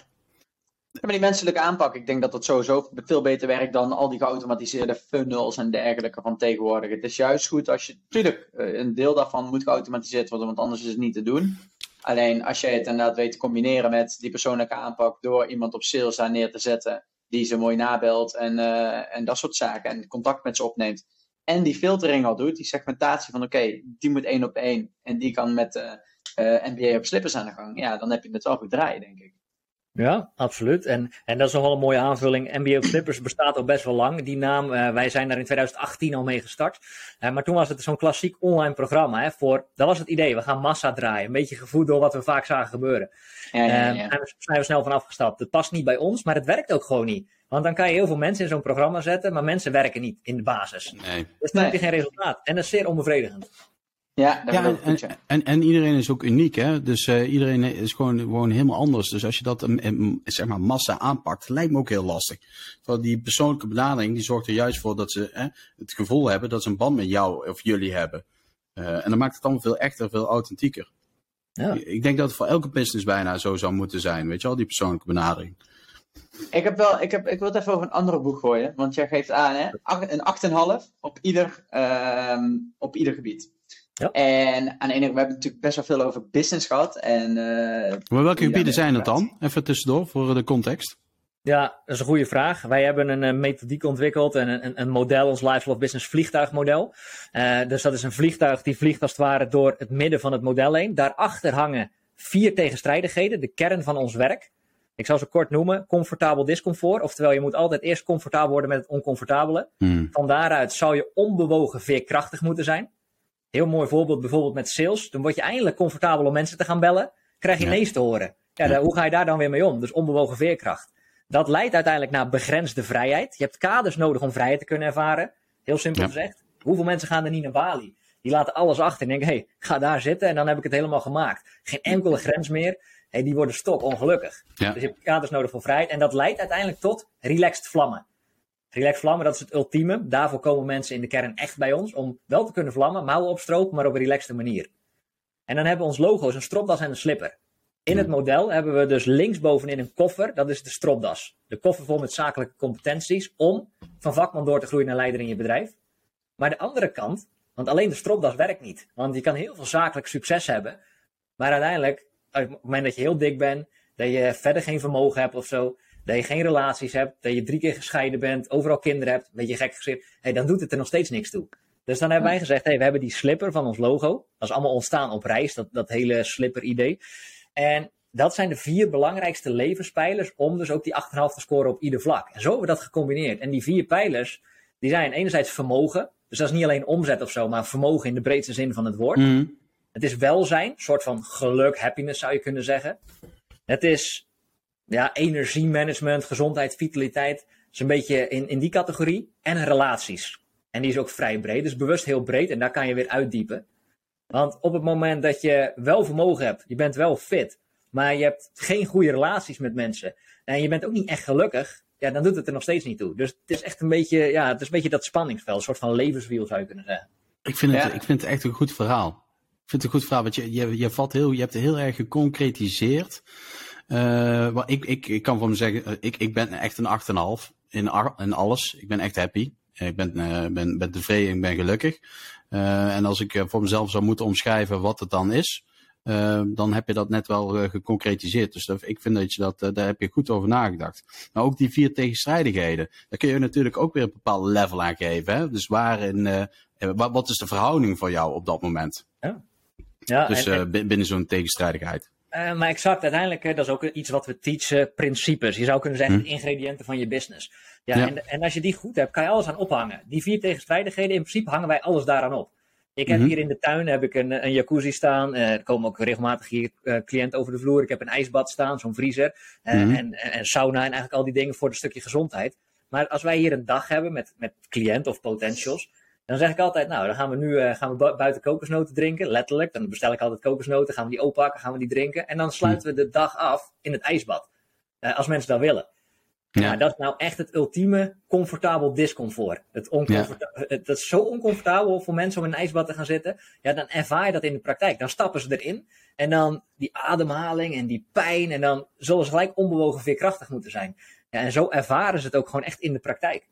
Ja, maar die menselijke aanpak, ik denk dat dat sowieso veel beter werkt dan al die geautomatiseerde funnels en dergelijke van tegenwoordig. Het is juist goed als je, natuurlijk, eh, een deel daarvan moet geautomatiseerd worden, want anders is het niet te doen. Alleen als jij het inderdaad weet te combineren met die persoonlijke aanpak door iemand op sales daar neer te zetten, die ze mooi nabelt en, uh, en dat soort zaken en contact met ze opneemt. En die filtering al doet, die segmentatie van oké, die moet één op één en die kan met uh, uh, NBA op slippers aan de gang. Ja, dan heb je het wel goed draaien, denk ik. Ja, absoluut. En, en dat is nog wel een mooie aanvulling. MBO Clippers bestaat al best wel lang. Die naam, uh, wij zijn daar in 2018 al mee gestart. Uh, maar toen was het zo'n klassiek online programma. Hè, voor, dat was het idee. We gaan massa draaien. Een beetje gevoed door wat we vaak zagen gebeuren. Ja, ja, ja. Uh, daar zijn we snel van afgestapt. Het past niet bij ons, maar het werkt ook gewoon niet. Want dan kan je heel veel mensen in zo'n programma zetten, maar mensen werken niet in de basis. Nee. Dus dan heb je geen resultaat. En dat is zeer onbevredigend. Ja, en, en, en, en iedereen is ook uniek, hè? Dus eh, iedereen is gewoon, gewoon helemaal anders. Dus als je dat een, een, zeg maar massa aanpakt, lijkt me ook heel lastig. Terwijl die persoonlijke benadering, die zorgt er juist voor dat ze hè, het gevoel hebben dat ze een band met jou of jullie hebben. Uh, en dan maakt het allemaal veel echter, veel authentieker. Ja. Ik denk dat het voor elke business bijna zo zou moeten zijn, weet je wel, die persoonlijke benadering. Ik, heb wel, ik, heb, ik wil het even over een andere boek gooien, want jij geeft aan, hè? Een 8,5 op ieder, uh, op ieder gebied. Ja. En aan de ene kant, we hebben natuurlijk best wel veel over business gehad. En, uh, maar welke gebieden zijn het dan? Even tussendoor voor de context. Ja, dat is een goede vraag. Wij hebben een, een methodiek ontwikkeld en een, een, model, ons Life of Business vliegtuigmodel. Uh, dus dat is een vliegtuig die vliegt als het ware door het midden van het model heen. Daarachter hangen vier tegenstrijdigheden, de kern van ons werk. Ik zal ze kort noemen. Comfortabel discomfort. Oftewel, je moet altijd eerst comfortabel worden met het oncomfortabele. Hmm. Van daaruit zou je onbewogen veerkrachtig moeten zijn. Heel mooi voorbeeld bijvoorbeeld met sales. Dan word je eindelijk comfortabel om mensen te gaan bellen. Krijg je Ja. nee's te horen. Ja, hoe ga je daar dan weer mee om? Dus onbewogen veerkracht. Dat leidt uiteindelijk naar begrensde vrijheid. Je hebt kaders nodig om vrijheid te kunnen ervaren. Heel simpel gezegd. Hoeveel mensen gaan er niet naar Bali? Die laten alles achter en denken, hé, hey, ga daar zitten en dan heb ik het helemaal gemaakt. Geen enkele grens meer. Hey, die worden stok ongelukkig. Dus je hebt kaders nodig voor vrijheid. En dat leidt uiteindelijk tot relaxed vlammen. Relaxed vlammen, dat is het ultieme. Daarvoor komen mensen in de kern echt bij ons. Om wel te kunnen vlammen, mouwen opstropen, maar op een relaxte manier. En dan hebben we ons logo's, een stropdas en een slipper. In het model hebben we dus linksbovenin een koffer, dat is de stropdas. De koffer vol met zakelijke competenties om van vakman door te groeien naar leider in je bedrijf. Maar de andere kant, want alleen de stropdas werkt niet. Want je kan heel veel zakelijk succes hebben. Maar uiteindelijk, op het moment dat je heel dik bent, dat je verder geen vermogen hebt of zo, dat je geen relaties hebt, dat je drie keer gescheiden bent, overal kinderen hebt, een beetje gek gezegd, hey, dan doet het er nog steeds niks toe. Dus dan hebben wij gezegd, hey, we hebben die slipper van ons logo. Dat is allemaal ontstaan op reis, dat, dat hele slipper-idee. En dat zijn de vier belangrijkste levenspijlers om dus ook die 8,5 te scoren op ieder vlak. En zo hebben we dat gecombineerd. En die vier pijlers, die zijn enerzijds vermogen. Dus dat is niet alleen omzet of zo, maar vermogen in de breedste zin van het woord. Mhm. Het is welzijn, een soort van geluk, happiness zou je kunnen zeggen. Het is ja, energiemanagement, gezondheid, vitaliteit. Dat is een beetje in, in die categorie. En relaties. En die is ook vrij breed, dus bewust heel breed. En daar kan je weer uitdiepen. Want op het moment dat je wel vermogen hebt, je bent wel fit, maar je hebt geen goede relaties met mensen. En je bent ook niet echt gelukkig, ja, dan doet het er nog steeds niet toe. Dus het is echt een beetje, ja, het is een beetje dat spanningsveld, een soort van levenswiel zou je kunnen zeggen. Ik, vind het, Ja. ik vind het echt een goed verhaal. Ik vind het een goed verhaal, want je, je, je, valt heel, je hebt het heel erg geconcretiseerd. Eh, maar ik, ik, ik kan van me zeggen, eh, ik, ik ben echt een 8,5 in, in alles. Ik ben echt happy. Ik ben, eh, ben, ben tevreden, ik ben gelukkig. En als ik voor mezelf zou moeten omschrijven wat het dan is, dan heb je dat net wel eh, geconcretiseerd. Dus dat, ik vind dat je dat, daar heb je goed over nagedacht. Maar ook die vier tegenstrijdigheden, daar kun je natuurlijk ook weer een bepaald level aan geven. Hè? Dus waarin, wat, wat is de verhouding voor jou op dat moment? Ja, Dus en- bi- binnen zo'n tegenstrijdigheid. Eh, maar exact, uiteindelijk, hè, dat is ook iets wat we teachen, principes. Je zou kunnen zeggen, Hm. de ingrediënten van je business. Ja, Ja. En, en als je die goed hebt, kan je alles aan ophangen. Die vier tegenstrijdigheden, in principe hangen wij alles daaraan op. Ik heb Mhm. hier in de tuin heb ik een, een jacuzzi staan. Eh, er komen ook regelmatig hier eh, cliënten over de vloer. Ik heb een ijsbad staan, zo'n vriezer. Eh, Mhm. en, en, sauna en eigenlijk al die dingen voor een stukje gezondheid. Maar als wij hier een dag hebben met, met cliënten of potentials, dan zeg ik altijd, nou, dan gaan we nu eh, gaan we bu- buiten kokosnoten drinken, letterlijk. Dan bestel ik altijd kokosnoten, gaan we die oppakken, gaan we die drinken. En dan sluiten we de dag af in het ijsbad. Eh, als mensen dat willen. Ja. Ja. dat is nou echt het ultieme comfortabel discomfort. Het oncomforta- het, dat is zo oncomfortabel voor mensen om in een ijsbad te gaan zitten. Ja, dan ervaar je dat in de praktijk. Dan stappen ze erin en dan die ademhaling en die pijn. En dan zullen ze gelijk onbewogen veerkrachtig moeten zijn. Ja, en zo ervaren ze het ook gewoon echt in de praktijk.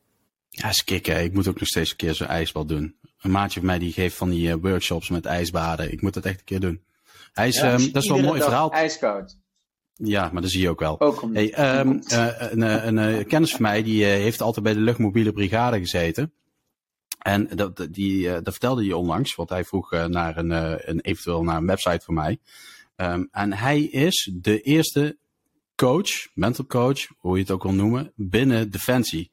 Ja, is kicken. Ik moet ook nog steeds een keer zo'n ijsbad doen. Een maatje van mij die geeft van die eh, workshops met ijsbaden. Ik moet dat echt een keer doen. Hij is, Ja, ehm, dat is wel een mooi verhaal. ijskoud. Ja, maar dat zie je ook wel. Ook om Hey, ehm, eh, een, eh, een, kennis van mij die heeft altijd bij de luchtmobiele brigade gezeten. En dat, die, dat vertelde hij onlangs, want hij vroeg naar een, een, eventueel naar een website van mij. Ehm, en hij is de eerste coach, mental coach, hoe je het ook wil noemen, binnen Defensie.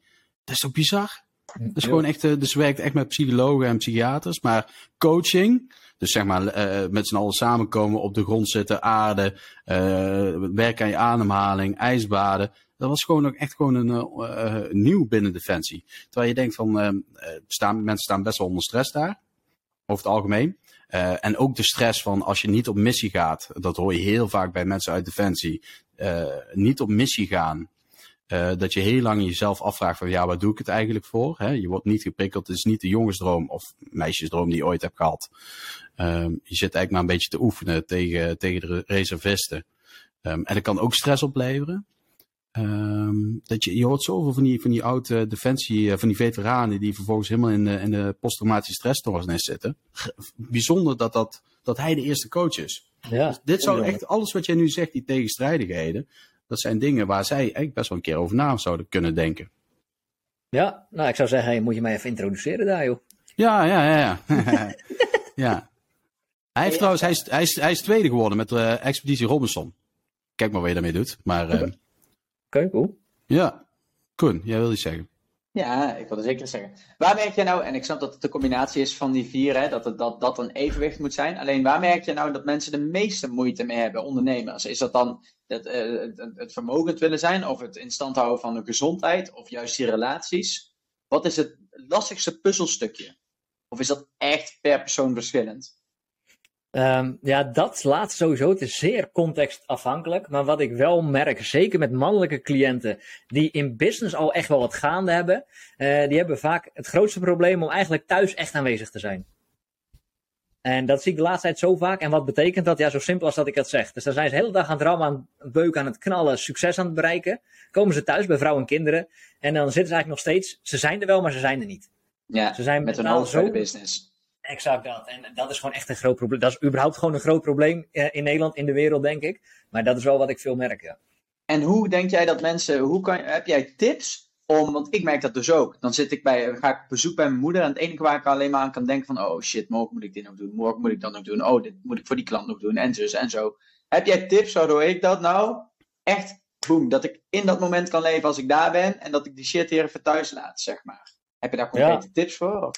Dat is toch bizar? Dat is gewoon echt, eh, dus werkt echt met psychologen en psychiaters, maar coaching, dus zeg maar eh, met z'n allen samenkomen, op de grond zitten, aarden, eh werken aan je ademhaling, ijsbaden. Dat was gewoon ook echt gewoon een nieuw binnen Defensie. Terwijl je denkt van, eh, eh, staan, mensen staan best wel onder stress daar, over het algemeen. Uh, en ook de stress van als je niet op missie gaat. Dat hoor je heel vaak bij mensen uit Defensie. Uh, niet op missie gaan. Uh, dat je heel lang jezelf afvraagt van ja, waar doe ik het eigenlijk voor? Hè? Je wordt niet geprikkeld, het is niet de jongensdroom of meisjesdroom die je ooit hebt gehad. Um, je zit eigenlijk maar een beetje te oefenen tegen, tegen de reservisten. Um, en dat kan ook stress opleveren. Um, dat je, je hoort zoveel van die, van die oude defensie, van die veteranen die vervolgens helemaal in de, in de posttraumatische stressstoornis zitten. Bijzonder dat, dat, dat hij de eerste coach is. Ja, dus dit zou echt, alles wat jij nu zegt, die tegenstrijdigheden, dat zijn dingen waar zij eigenlijk best wel een keer over na zouden kunnen denken. Ja, nou ik zou zeggen, moet je mij even introduceren daar joh. Ja, ja, ja. Ja. *laughs* ja. Hij heeft trouwens, hij is, hij, is, hij is tweede geworden met uh, Expeditie Robinson. Kijk maar wat je daarmee doet. Maar, uh, Oké, okay, cool. Ja, Koen, jij wil iets zeggen. Ja, ik wilde zeker zeggen. Waar merk je nou, en ik snap dat het de combinatie is van die vier, hè, dat, het, dat dat een evenwicht moet zijn. Alleen waar merk je nou dat mensen de meeste moeite mee hebben, ondernemers? Is dat dan het, uh, het, het vermogend willen zijn, of het in stand houden van de gezondheid, of juist die relaties? Wat is het lastigste puzzelstukje? Of is dat echt per persoon verschillend? Um, ja, dat laat sowieso. Het is zeer contextafhankelijk. Maar wat ik wel merk, zeker met mannelijke cliënten die in business al echt wel wat gaande hebben, uh, die hebben vaak het grootste probleem om eigenlijk thuis echt aanwezig te zijn. En dat zie ik de laatste tijd zo vaak. En wat betekent dat? Ja, zo simpel als dat ik dat zeg. Dus dan zijn ze de hele dag aan het rammen, aan het beuken, aan het knallen, succes aan het bereiken. Komen ze thuis bij vrouwen en kinderen. En dan zitten ze eigenlijk nog steeds, ze zijn er wel, maar ze zijn er niet. Ja, ze zijn met hun hoofd zo... business. Exact dat. En dat is gewoon echt een groot probleem. Dat is überhaupt gewoon een groot probleem in Nederland, in de wereld, denk ik. Maar dat is wel wat ik veel merk, ja. En hoe denk jij dat mensen, hoe kan, heb jij tips om, want ik merk dat dus ook. Dan zit ik bij, ga ik op bezoek bij mijn moeder en het enige waar ik alleen maar aan kan denken van, oh shit, morgen moet ik dit nog doen, morgen moet ik dat nog doen, oh, dit moet ik voor die klant nog doen, en zo en zo. Heb jij tips waardoor ik dat nou echt, boem, dat ik in dat moment kan leven als ik daar ben en dat ik die shit hier even thuis laat, zeg maar. Heb je daar concrete ja. tips voor? Of?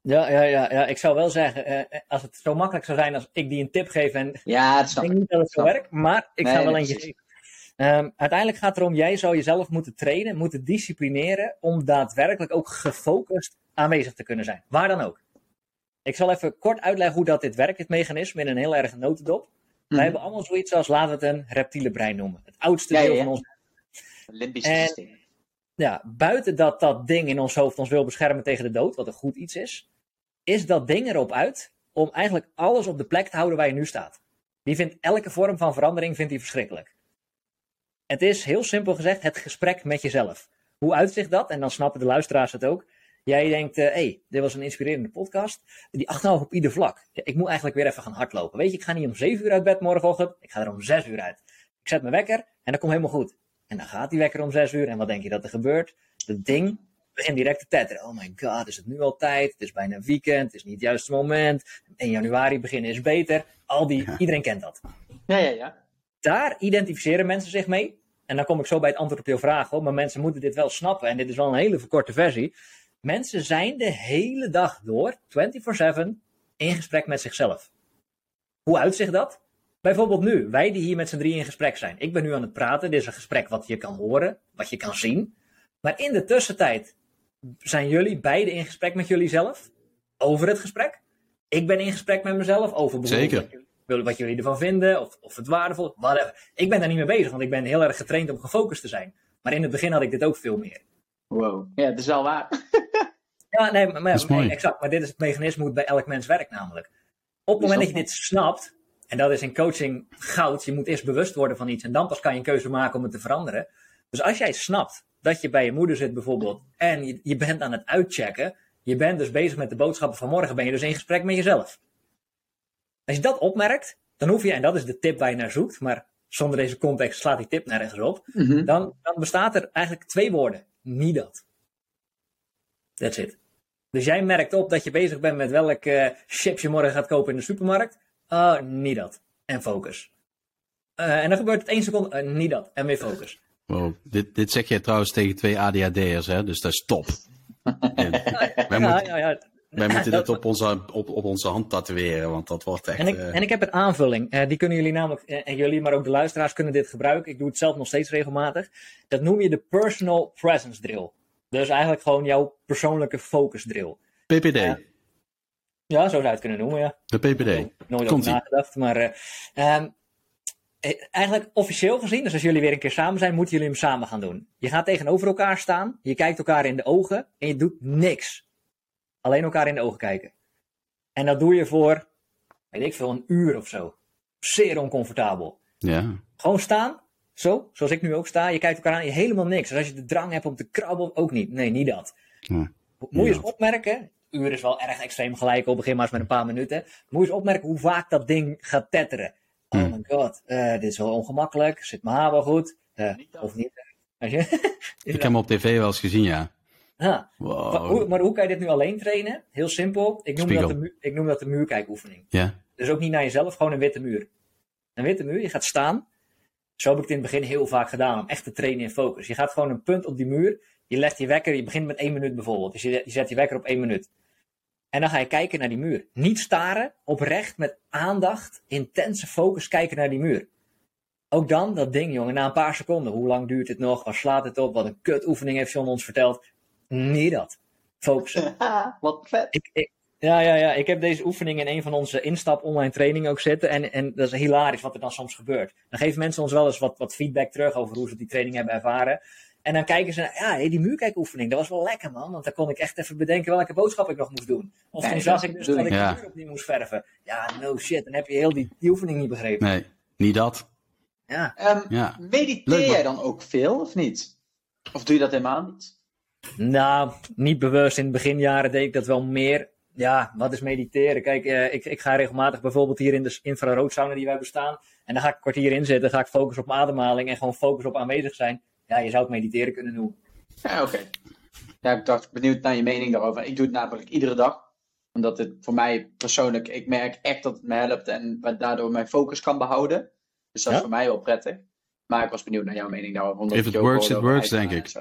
Ja, ja, ja, ja, ik zou wel zeggen, eh, als het zo makkelijk zou zijn als ik die een tip geef en ja, ik denk niet dat het zo werkt, maar ik nee, ga wel eentje geven. Um, uiteindelijk gaat het erom, jij zou jezelf moeten trainen, moeten disciplineren om daadwerkelijk ook gefocust aanwezig te kunnen zijn. Waar dan ook. Ik zal even kort uitleggen hoe dat dit werkt, dit mechanisme, in een heel erg notendop. Mhm. Wij hebben allemaal zoiets als, laten we het een reptiele brein noemen. Het oudste Ja, deel ja. van ons. Limbisch systeem. Ja, buiten dat dat ding in ons hoofd ons wil beschermen tegen de dood, wat een goed iets is, is dat ding erop uit om eigenlijk alles op de plek te houden waar je nu staat. Die vindt elke vorm van verandering vindt hij verschrikkelijk. Het is heel simpel gezegd het gesprek met jezelf. Hoe uitzicht dat? En dan snappen de luisteraars het ook. Jij denkt, hé, hey, dit was een inspirerende podcast. Die 8,5 op ieder vlak. Ja, ik moet eigenlijk weer even gaan hardlopen. Weet je, ik ga niet om 7 uur uit bed morgenochtend. Ik ga er om 6 uur uit. Ik zet mijn wekker en dat komt helemaal goed. En dan gaat die wekker om 6 uur. En wat denk je dat er gebeurt? Dat ding begint direct te tetteren. Oh my god, is het nu al tijd? Het is bijna een weekend. Het is niet het juiste moment. In januari beginnen is beter. Al die, Ja. iedereen kent dat. Ja, ja, ja. Daar identificeren mensen zich mee. En dan kom ik zo bij het antwoord op jouw vraag. Hoor. Maar mensen moeten dit wel snappen. En dit is wel een hele verkorte versie. Mensen zijn de hele dag door, 24-7, in gesprek met zichzelf. Hoe uitzicht dat? Bijvoorbeeld nu, wij die hier met z'n drie in gesprek zijn. Ik ben nu aan het praten, dit is een gesprek wat je kan horen, wat je kan zien. Maar in de tussentijd zijn jullie beide in gesprek met jullie zelf over het gesprek. Ik ben in gesprek met mezelf over bijvoorbeeld Zeker. Wat jullie- ervan vinden, of, of het waardevol is. whatever. Ik ben daar niet mee bezig, want ik ben heel erg getraind om gefocust te zijn. Maar in het begin had ik dit ook veel meer. Wow. Ja, het is wel waar. *laughs* Ja, nee, maar, Dat nee, exact. Maar dit is het mechanisme hoe het bij elk mens werkt namelijk. Op het moment dat je dit snapt, en dat is in coaching goud, je moet eerst bewust worden van iets en dan pas kan je een keuze maken om het te veranderen. Dus als jij snapt dat je bij je moeder zit bijvoorbeeld en je, je bent aan het uitchecken, je bent dus bezig met de boodschappen van morgen, ben je dus in gesprek met jezelf. Als je dat opmerkt, dan hoef je, en dat is de tip waar je naar zoekt, maar zonder deze context slaat die tip nergens op, Mhm. dan, dan bestaat er eigenlijk twee woorden. Niet dat. That's it. Dus jij merkt op dat je bezig bent met welk eh, chips je morgen gaat kopen in de supermarkt. Oh, niet dat. En focus. Eh, en dan gebeurt het één seconde. eh, niet dat. En weer focus. Wow. Dit, dit zeg jij trouwens tegen twee ADHD'ers, hè? Dus dat is top. *laughs* Ja, moeten, ja, ja. Wij *laughs* moeten dat- dit op onze, op, op onze hand tatoeëren, want dat wordt echt... En ik, eh, en ik heb een aanvulling. Eh, die kunnen jullie namelijk, eh, en jullie, maar ook de luisteraars kunnen dit gebruiken. Ik doe het zelf nog steeds regelmatig. Dat noem je de Personal Presence Drill. Dus eigenlijk gewoon jouw persoonlijke focus drill. PPD. Ja. Zo zou je het kunnen noemen, ja. De PPD. Nooit over nagedacht, maar eh, ehm, eh, eigenlijk officieel gezien, dus als jullie weer een keer samen zijn, moeten jullie hem samen gaan doen. Je gaat tegenover elkaar staan, je kijkt elkaar in de ogen en je doet niks. Alleen elkaar in de ogen kijken. En dat doe je voor, weet ik veel, een uur of zo. Zeer oncomfortabel. Ja. Gewoon staan, zo, zoals ik nu ook sta. Je kijkt elkaar aan, je helemaal niks. Dus als je de drang hebt om te krabbelen, ook niet. Nee, niet dat. Ja, Moet je eens opmerken, uur is wel erg extreem gelijk, op begin maar eens met een paar minuten. Moet je eens opmerken hoe vaak dat ding gaat tetteren. Oh my god, eh, dit is wel ongemakkelijk. Zit mijn haar wel goed? Eh, Niet of niet? *laughs* Ik heb hem op tv wel eens gezien, ja. Ja. Maar, hoe, maar hoe kan je dit nu alleen trainen? Heel simpel. Ik noem, dat de, ik noem dat de muurkijkoefening. Ja. Dus ook niet naar jezelf, gewoon een witte muur. Een witte muur, je gaat staan. Zo heb ik het in het begin heel vaak gedaan, om echt te trainen in focus. Je gaat gewoon een punt op die muur, je legt je wekker, je begint met één minuut bijvoorbeeld. Dus je, je zet je wekker op één minuut. En dan ga je kijken naar die muur. Niet staren, oprecht, met aandacht, intense focus kijken naar die muur. Ook dan, dat ding jongen, na een paar seconden. Hoe lang duurt dit nog? Waar slaat het op? Wat een kut oefening heeft John ons verteld. Niet dat. Focussen. *laughs* Wat vet. Ik, ik, ja, ja, ja. Ik heb deze oefening in een van onze instap online trainingen ook zitten. En, en dat is hilarisch wat er dan soms gebeurt. Dan geven mensen ons wel eens wat, wat feedback terug over hoe ze die training hebben ervaren. En dan kijken ze naar, ja, hey, die muurkijkoefening, dat was wel lekker man. Want dan kon ik echt even bedenken welke boodschap ik nog moest doen. Of Nee, toen zag ik dus dat ik. Ja. de muur opnieuw moest verven. Ja, no shit. Dan heb je heel die, die oefening niet begrepen. Nee, niet dat. Ja. Ehm, Ja. mediteer Leuk, jij dan ook veel of niet? Of doe je dat helemaal niet? Nou, niet bewust. In de beginjaren deed ik dat wel meer. Ja, wat is mediteren? Kijk, eh, ik, ik ga regelmatig bijvoorbeeld hier in de infraroodsauna die wij bestaan. En dan ga ik een kwartier in zitten, ga ik focussen op ademhaling en gewoon focus op aanwezig zijn. Ja, je zou het mediteren kunnen noemen. Ja, oké. Ja, ik dacht, benieuwd naar je mening daarover. Ik doe het namelijk iedere dag. Omdat het voor mij persoonlijk, ik merk echt dat het me helpt en wat daardoor mijn focus kan behouden. Dus dat is voor mij wel prettig. Maar ik was benieuwd naar jouw mening daarover. omdat If it works, it works, denk ik.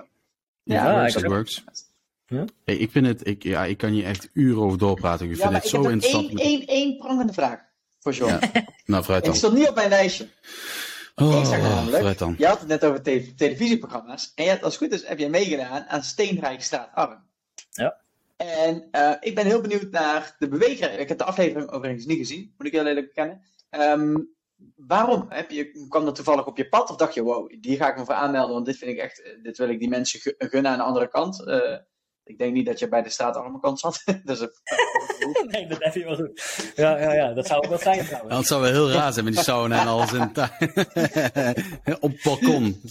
Ja, works, works. Ja. Hey, ik vind het, ik, ja, ik kan hier echt uren over doorpraten. Ik Ja, vind het zo interessant. één, één, één prangende vraag voor John. Ja. Nou, vooruit Het *laughs* dan. stond niet op mijn lijstje. Oh, ik namelijk, dan. je had het net over te- televisieprogramma's. En je had, als het goed is, heb jij meegedaan aan Steenrijk staat arm. Ja. En eh, ik ben heel benieuwd naar de beweger. Ik heb de aflevering overigens niet gezien, moet ik heel eerlijk bekennen. Ehm, waarom? Heb je, kwam dat toevallig op je pad? Of dacht je, wow, die ga ik me voor aanmelden, want dit vind ik echt, dit wil ik die mensen gu- gunnen aan de andere kant. Eh, ik denk niet dat je bij de straatarmenkant zat. *laughs* dus het- *laughs* nee, dat heb je wel goed. Ja, ja, ja, dat zou ook wat zijn trouwens. Het zou wel heel raar zijn met die sauna en alles in tuin. *laughs* Op het balkon.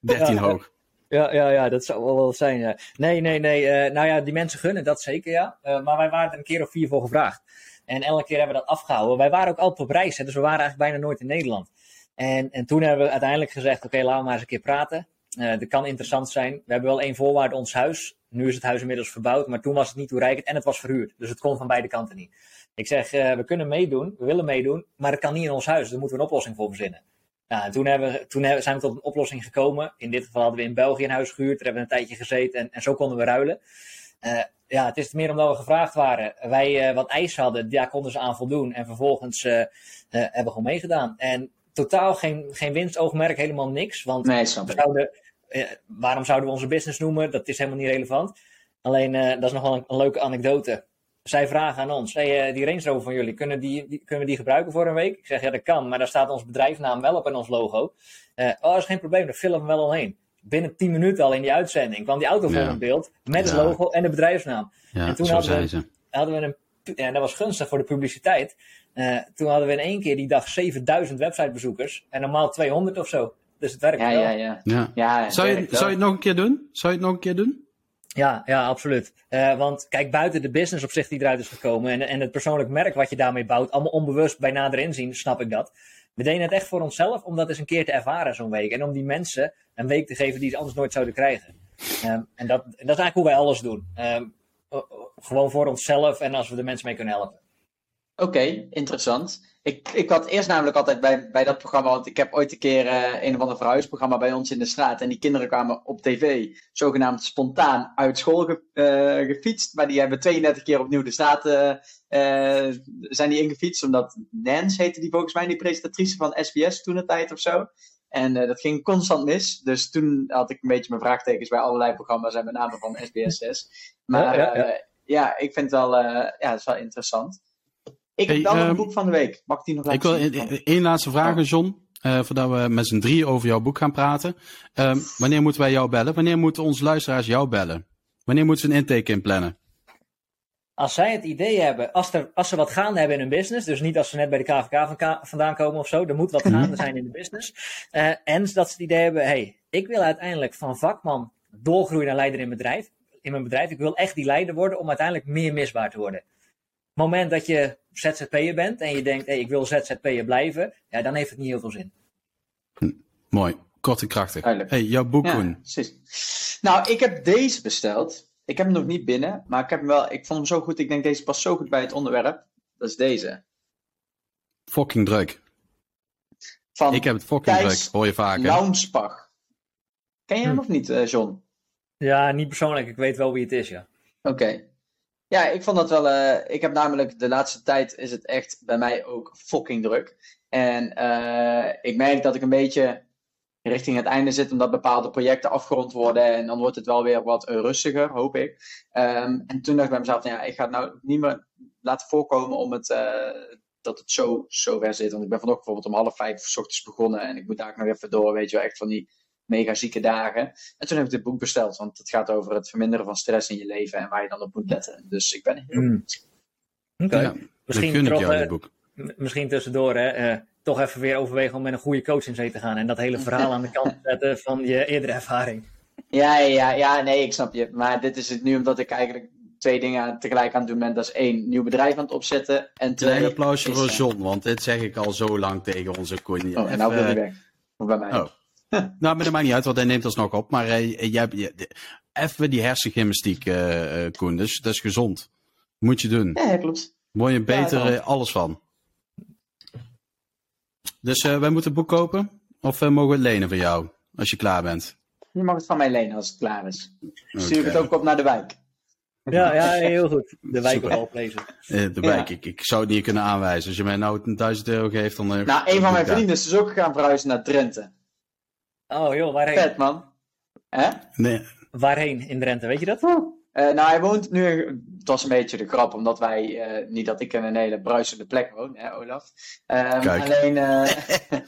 13 Ja. hoog. Ja, ja, ja, dat zou wel wat zijn. Ja. Nee, nee, nee. eh, nou ja, die mensen gunnen dat zeker, ja. Eh, maar wij waren er een keer of vier voor gevraagd. En elke keer hebben we dat afgehouden. Wij waren ook altijd op reis, hè, dus we waren eigenlijk bijna nooit in Nederland. En, en toen hebben we uiteindelijk gezegd: oké, laten we maar eens een keer praten. Eh dat kan interessant zijn. We hebben wel één voorwaarde, ons huis. Nu is het huis inmiddels verbouwd, maar toen was het niet toereikend en het was verhuurd. Dus het kon van beide kanten niet. Ik zeg: eh, we kunnen meedoen, we willen meedoen, maar het kan niet in ons huis. Daar moeten we een oplossing voor verzinnen. Nou, en toen, hebben, toen zijn we tot een oplossing gekomen. In dit geval hadden we in België een huis gehuurd. Daar hebben we een tijdje gezeten en, en zo konden we ruilen. Eh, ja, het is meer omdat we gevraagd waren. Wij eh, wat eisen hadden, daar konden ze aan voldoen. En vervolgens eh, eh, hebben we gewoon meegedaan. En totaal geen, geen winstoogmerk, helemaal niks. Want nee, snap we ik. zouden, waarom zouden we onze business noemen? Dat is helemaal niet relevant. Alleen, dat is nog wel een, een leuke anekdote. Zij vragen aan ons, hey, die Range Rover van jullie, kunnen, die, die- kunnen we die gebruiken voor een week? Ik zeg, ja dat kan, maar daar staat ons bedrijfsnaam wel op en ons logo. Eh, oh, dat is geen probleem, daar filmen we wel omheen. Binnen 10 minuten al in die uitzending kwam die auto voor Ja. in beeld met het logo en de bedrijfsnaam. Ja, En toen zo hadden zei we- ze. Hadden we een, en dat was gunstig voor de publiciteit. Eh, toen hadden we in één keer die dag 7000 websitebezoekers en normaal 200 of zo. Dus het werkt Ja, wel. ja, ja. Ja. ja het Zou, je, zou je het nog een keer doen? Zou je het nog een keer doen? Ja, ja, absoluut. Eh, want kijk, buiten de business op zich die eruit is gekomen en, en het persoonlijk merk wat je daarmee bouwt, allemaal onbewust bij nader inzien, snap ik dat. We deden het echt voor onszelf om dat eens een keer te ervaren zo'n week. En om die mensen een week te geven die ze anders nooit zouden krijgen. Ehm, en dat, dat is eigenlijk hoe wij alles doen. Ehm, gewoon voor onszelf en als we de mensen mee kunnen helpen. Oké, interessant. Ik, ik had eerst namelijk altijd bij, bij dat programma, want ik heb ooit een keer eh, een of ander verhuisprogramma bij ons in de straat. En die kinderen kwamen op tv, zogenaamd spontaan uit school ge- eh, gefietst. Maar die hebben 32 keer opnieuw de straat eh, zijn die ingefietst. Omdat Nance heette die volgens mij, die presentatrice van SBS toen een tijd of zo. En dat ging constant mis. Dus toen had ik een beetje mijn vraagtekens bij allerlei programma's en met name van SBS 6. Maar Ja, ja, ja. ja, ik vind het wel, ja, het is wel interessant. Ik Hey, heb wel nog ehm, een boek van de week. Mag ik die nog Ik laten wil zien? één- één laatste vraag, John. eh, voordat we met z'n drie over jouw boek gaan praten. Ehm, wanneer moeten wij jou bellen? Wanneer moeten onze luisteraars jou bellen? Wanneer moeten ze een intake inplannen? Als zij het idee hebben, als, er, als ze wat gaande hebben in hun business, dus niet als ze net bij de KVK van ka- vandaan komen of zo, er moet wat gaande zijn in de business. Eh, en dat ze het idee hebben, hey, ik wil uiteindelijk van vakman doorgroeien naar leider in, bedrijf, in mijn bedrijf. Ik wil echt die leider worden om uiteindelijk meer misbaar te worden. Moment dat je ZZP'er bent en je denkt, hey, ik wil ZZP'er blijven, ja, dan heeft het niet heel veel zin. Mooi, kort en krachtig. Duidelijk. Hey, jouw boek, Ja, Koen. precies. Nou, ik heb deze besteld. Ik heb hem nog niet binnen, maar ik heb hem wel. Ik vond hem zo goed. Ik denk deze past zo goed bij het onderwerp. Dat is deze. Fucking druk. Van Ik heb het fucking Thijs druk, hoor je vaker. Launsbach. Ken je hem Hm. of niet, eh, John? Ja, niet persoonlijk, ik weet wel wie het is, ja. Oké. Ja, ik vond dat wel. eh, ik heb namelijk de laatste tijd is het echt bij mij ook fucking druk. En eh, ik merk dat ik een beetje richting het einde zit, omdat bepaalde projecten afgerond worden. En dan wordt het wel weer wat rustiger, hoop ik. Ehm, en toen dacht ik bij mezelf, nou ja, ik ga het nou niet meer laten voorkomen om het, eh, dat het zo, zo ver zit. Want ik ben vanochtend bijvoorbeeld om half vijf ochtends begonnen. En ik moet daar nog even door, weet je wel, echt van die mega zieke dagen. En toen heb ik dit boek besteld, want het gaat over het verminderen van stress in je leven en waar je dan op moet letten. Dus ik ben heel Mm. Oké. Ja, dan Misschien gun ik toch, jou eh, dit boek. Misschien tussendoor, hè, eh, toch even weer overwegen om met een goede coach in zee te gaan. En dat hele verhaal aan de kant te zetten van je eerdere ervaring. Ja, ja, ja, ja, nee, ik snap je. Maar dit is het nu omdat ik eigenlijk twee dingen tegelijk aan het doen ben. Dat is één, nieuw bedrijf aan het opzetten. En twee, Klein applausje voor eh, John, want dit zeg ik al zo lang tegen onze Koen. Oh, en nou wil hij weg. Of bij mij. Oh. *laughs* Nou, maar dat maakt niet uit, want hij neemt alsnog op. Maar eh, jij hebt je- de- even die hersengymnastiek, eh eh, Koen. Dus dat is gezond. Moet je doen. Ja, klopt. Word je beter eh, alles van. Dus eh, wij moeten het boek kopen? Of eh, mogen we het lenen van jou? Als je klaar bent. Je mag het van mij lenen als het klaar is. Stuur ik het ook op naar de wijk. Ja, ja heel goed. De wijk places. Eh, de Ja. wijk, ik, ik zou het niet kunnen aanwijzen. Als je mij nou een 1000 euro geeft, dan... eh, Nou, een van mijn vrienden is dus ook gaan verhuizen naar Drenthe. Oh joh, waarheen? Vet, man. Hè? Nee, Waarheen in Drenthe, weet je dat? Eh, nou, hij woont nu. Het was een beetje de grap, omdat wij. eh, niet dat ik in een hele bruisende plek woon, hè, Olaf. Ehm, Kijk. Alleen. eh, *laughs*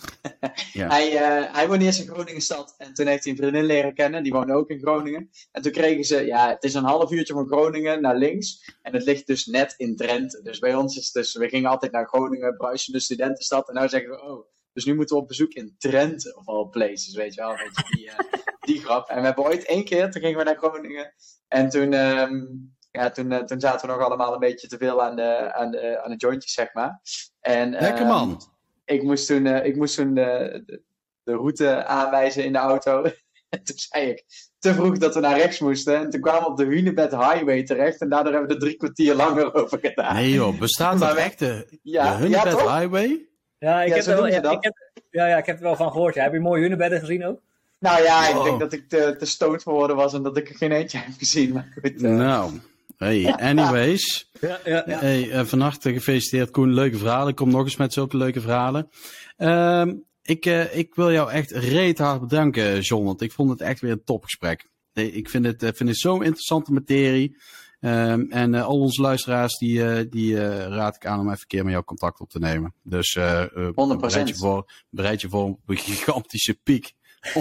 Ja. hij, eh, hij woonde eerst in Groningen stad. En toen heeft hij een vriendin leren kennen. Die woonde ook in Groningen. En toen kregen ze. Ja, het is een half uurtje van Groningen naar links. En het ligt dus net in Drenthe. Dus bij ons is het dus. We gingen altijd naar Groningen, bruisende studentenstad. En nu zeggen we. Oh. Dus nu moeten we op bezoek in Drenthe, of all places, weet je wel. Weet je, die, eh, *laughs* die grap. En we hebben ooit één keer, toen gingen we naar Groningen. En toen, ehm, ja, toen, eh, toen zaten we nog allemaal een beetje te veel aan de, aan de, aan de jointjes, zeg maar. En, lekker ehm, man. Ik moest toen, eh, ik moest toen de, de, de route aanwijzen in de auto. *laughs* En toen zei ik te vroeg dat we naar rechts moesten. En toen kwamen we op de Hunebed Highway terecht. En daardoor hebben we er drie kwartier langer *laughs* over gedaan. Nee joh, bestaat Maar dat echt de, ja, de Hunebed? Highway? Ja, ik, Ja, heb, er wel, ja, dat. ik heb, ja, ja, ik heb er wel van gehoord. Ja. Heb je mooie hunebedden gezien ook? Nou ja, ik Wow. denk dat ik te, te stoot geworden was en dat ik er geen eentje heb gezien. Maar goed, eh, Nou, hey, anyways. *laughs* Ja, ja, ja. Hey, eh, van harte gefeliciteerd Koen, leuke verhalen. Ik kom nog eens met zulke leuke verhalen. Ehm, ik, eh, ik wil jou echt reet hard bedanken, John, want ik vond het echt weer een topgesprek. Nee, Ik vind het, eh, vind het zo'n interessante materie. Ehm, en eh, al onze luisteraars, die, eh, die eh, raad ik aan om even een keer met jou contact op te nemen. Dus eh, eh, 100%. bereid je voor, bereid je voor een gigantische piek. *laughs*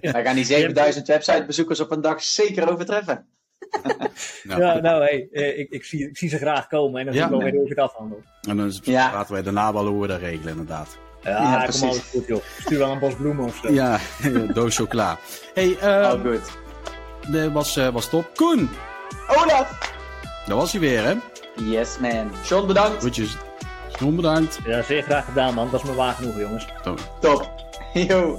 wij gaan die 7000 websitebezoekers op een dag zeker overtreffen. *laughs* Nou, Ja, nou, hey, eh, ik, ik, zie, ik zie ze graag komen en dan Ja. zie ik wel weer hoe ik het afhandel. En dan Ja. praten wij daarna wel hoe we dat regelen, inderdaad. Ja, Ja, kom precies. alles goed, joh. Stuur wel een bos bloemen of zo. Ja, *laughs* doos chocola. Hey, Oh, goed. dat was, eh, was top. Koen, Olaf! daar was hij weer, hè? Yes, man. John, bedankt. Groetjes. John, bedankt. Ja, zeer graag gedaan, man. Dat is me waar genoeg, jongens. Zo. Top. *laughs* Yo.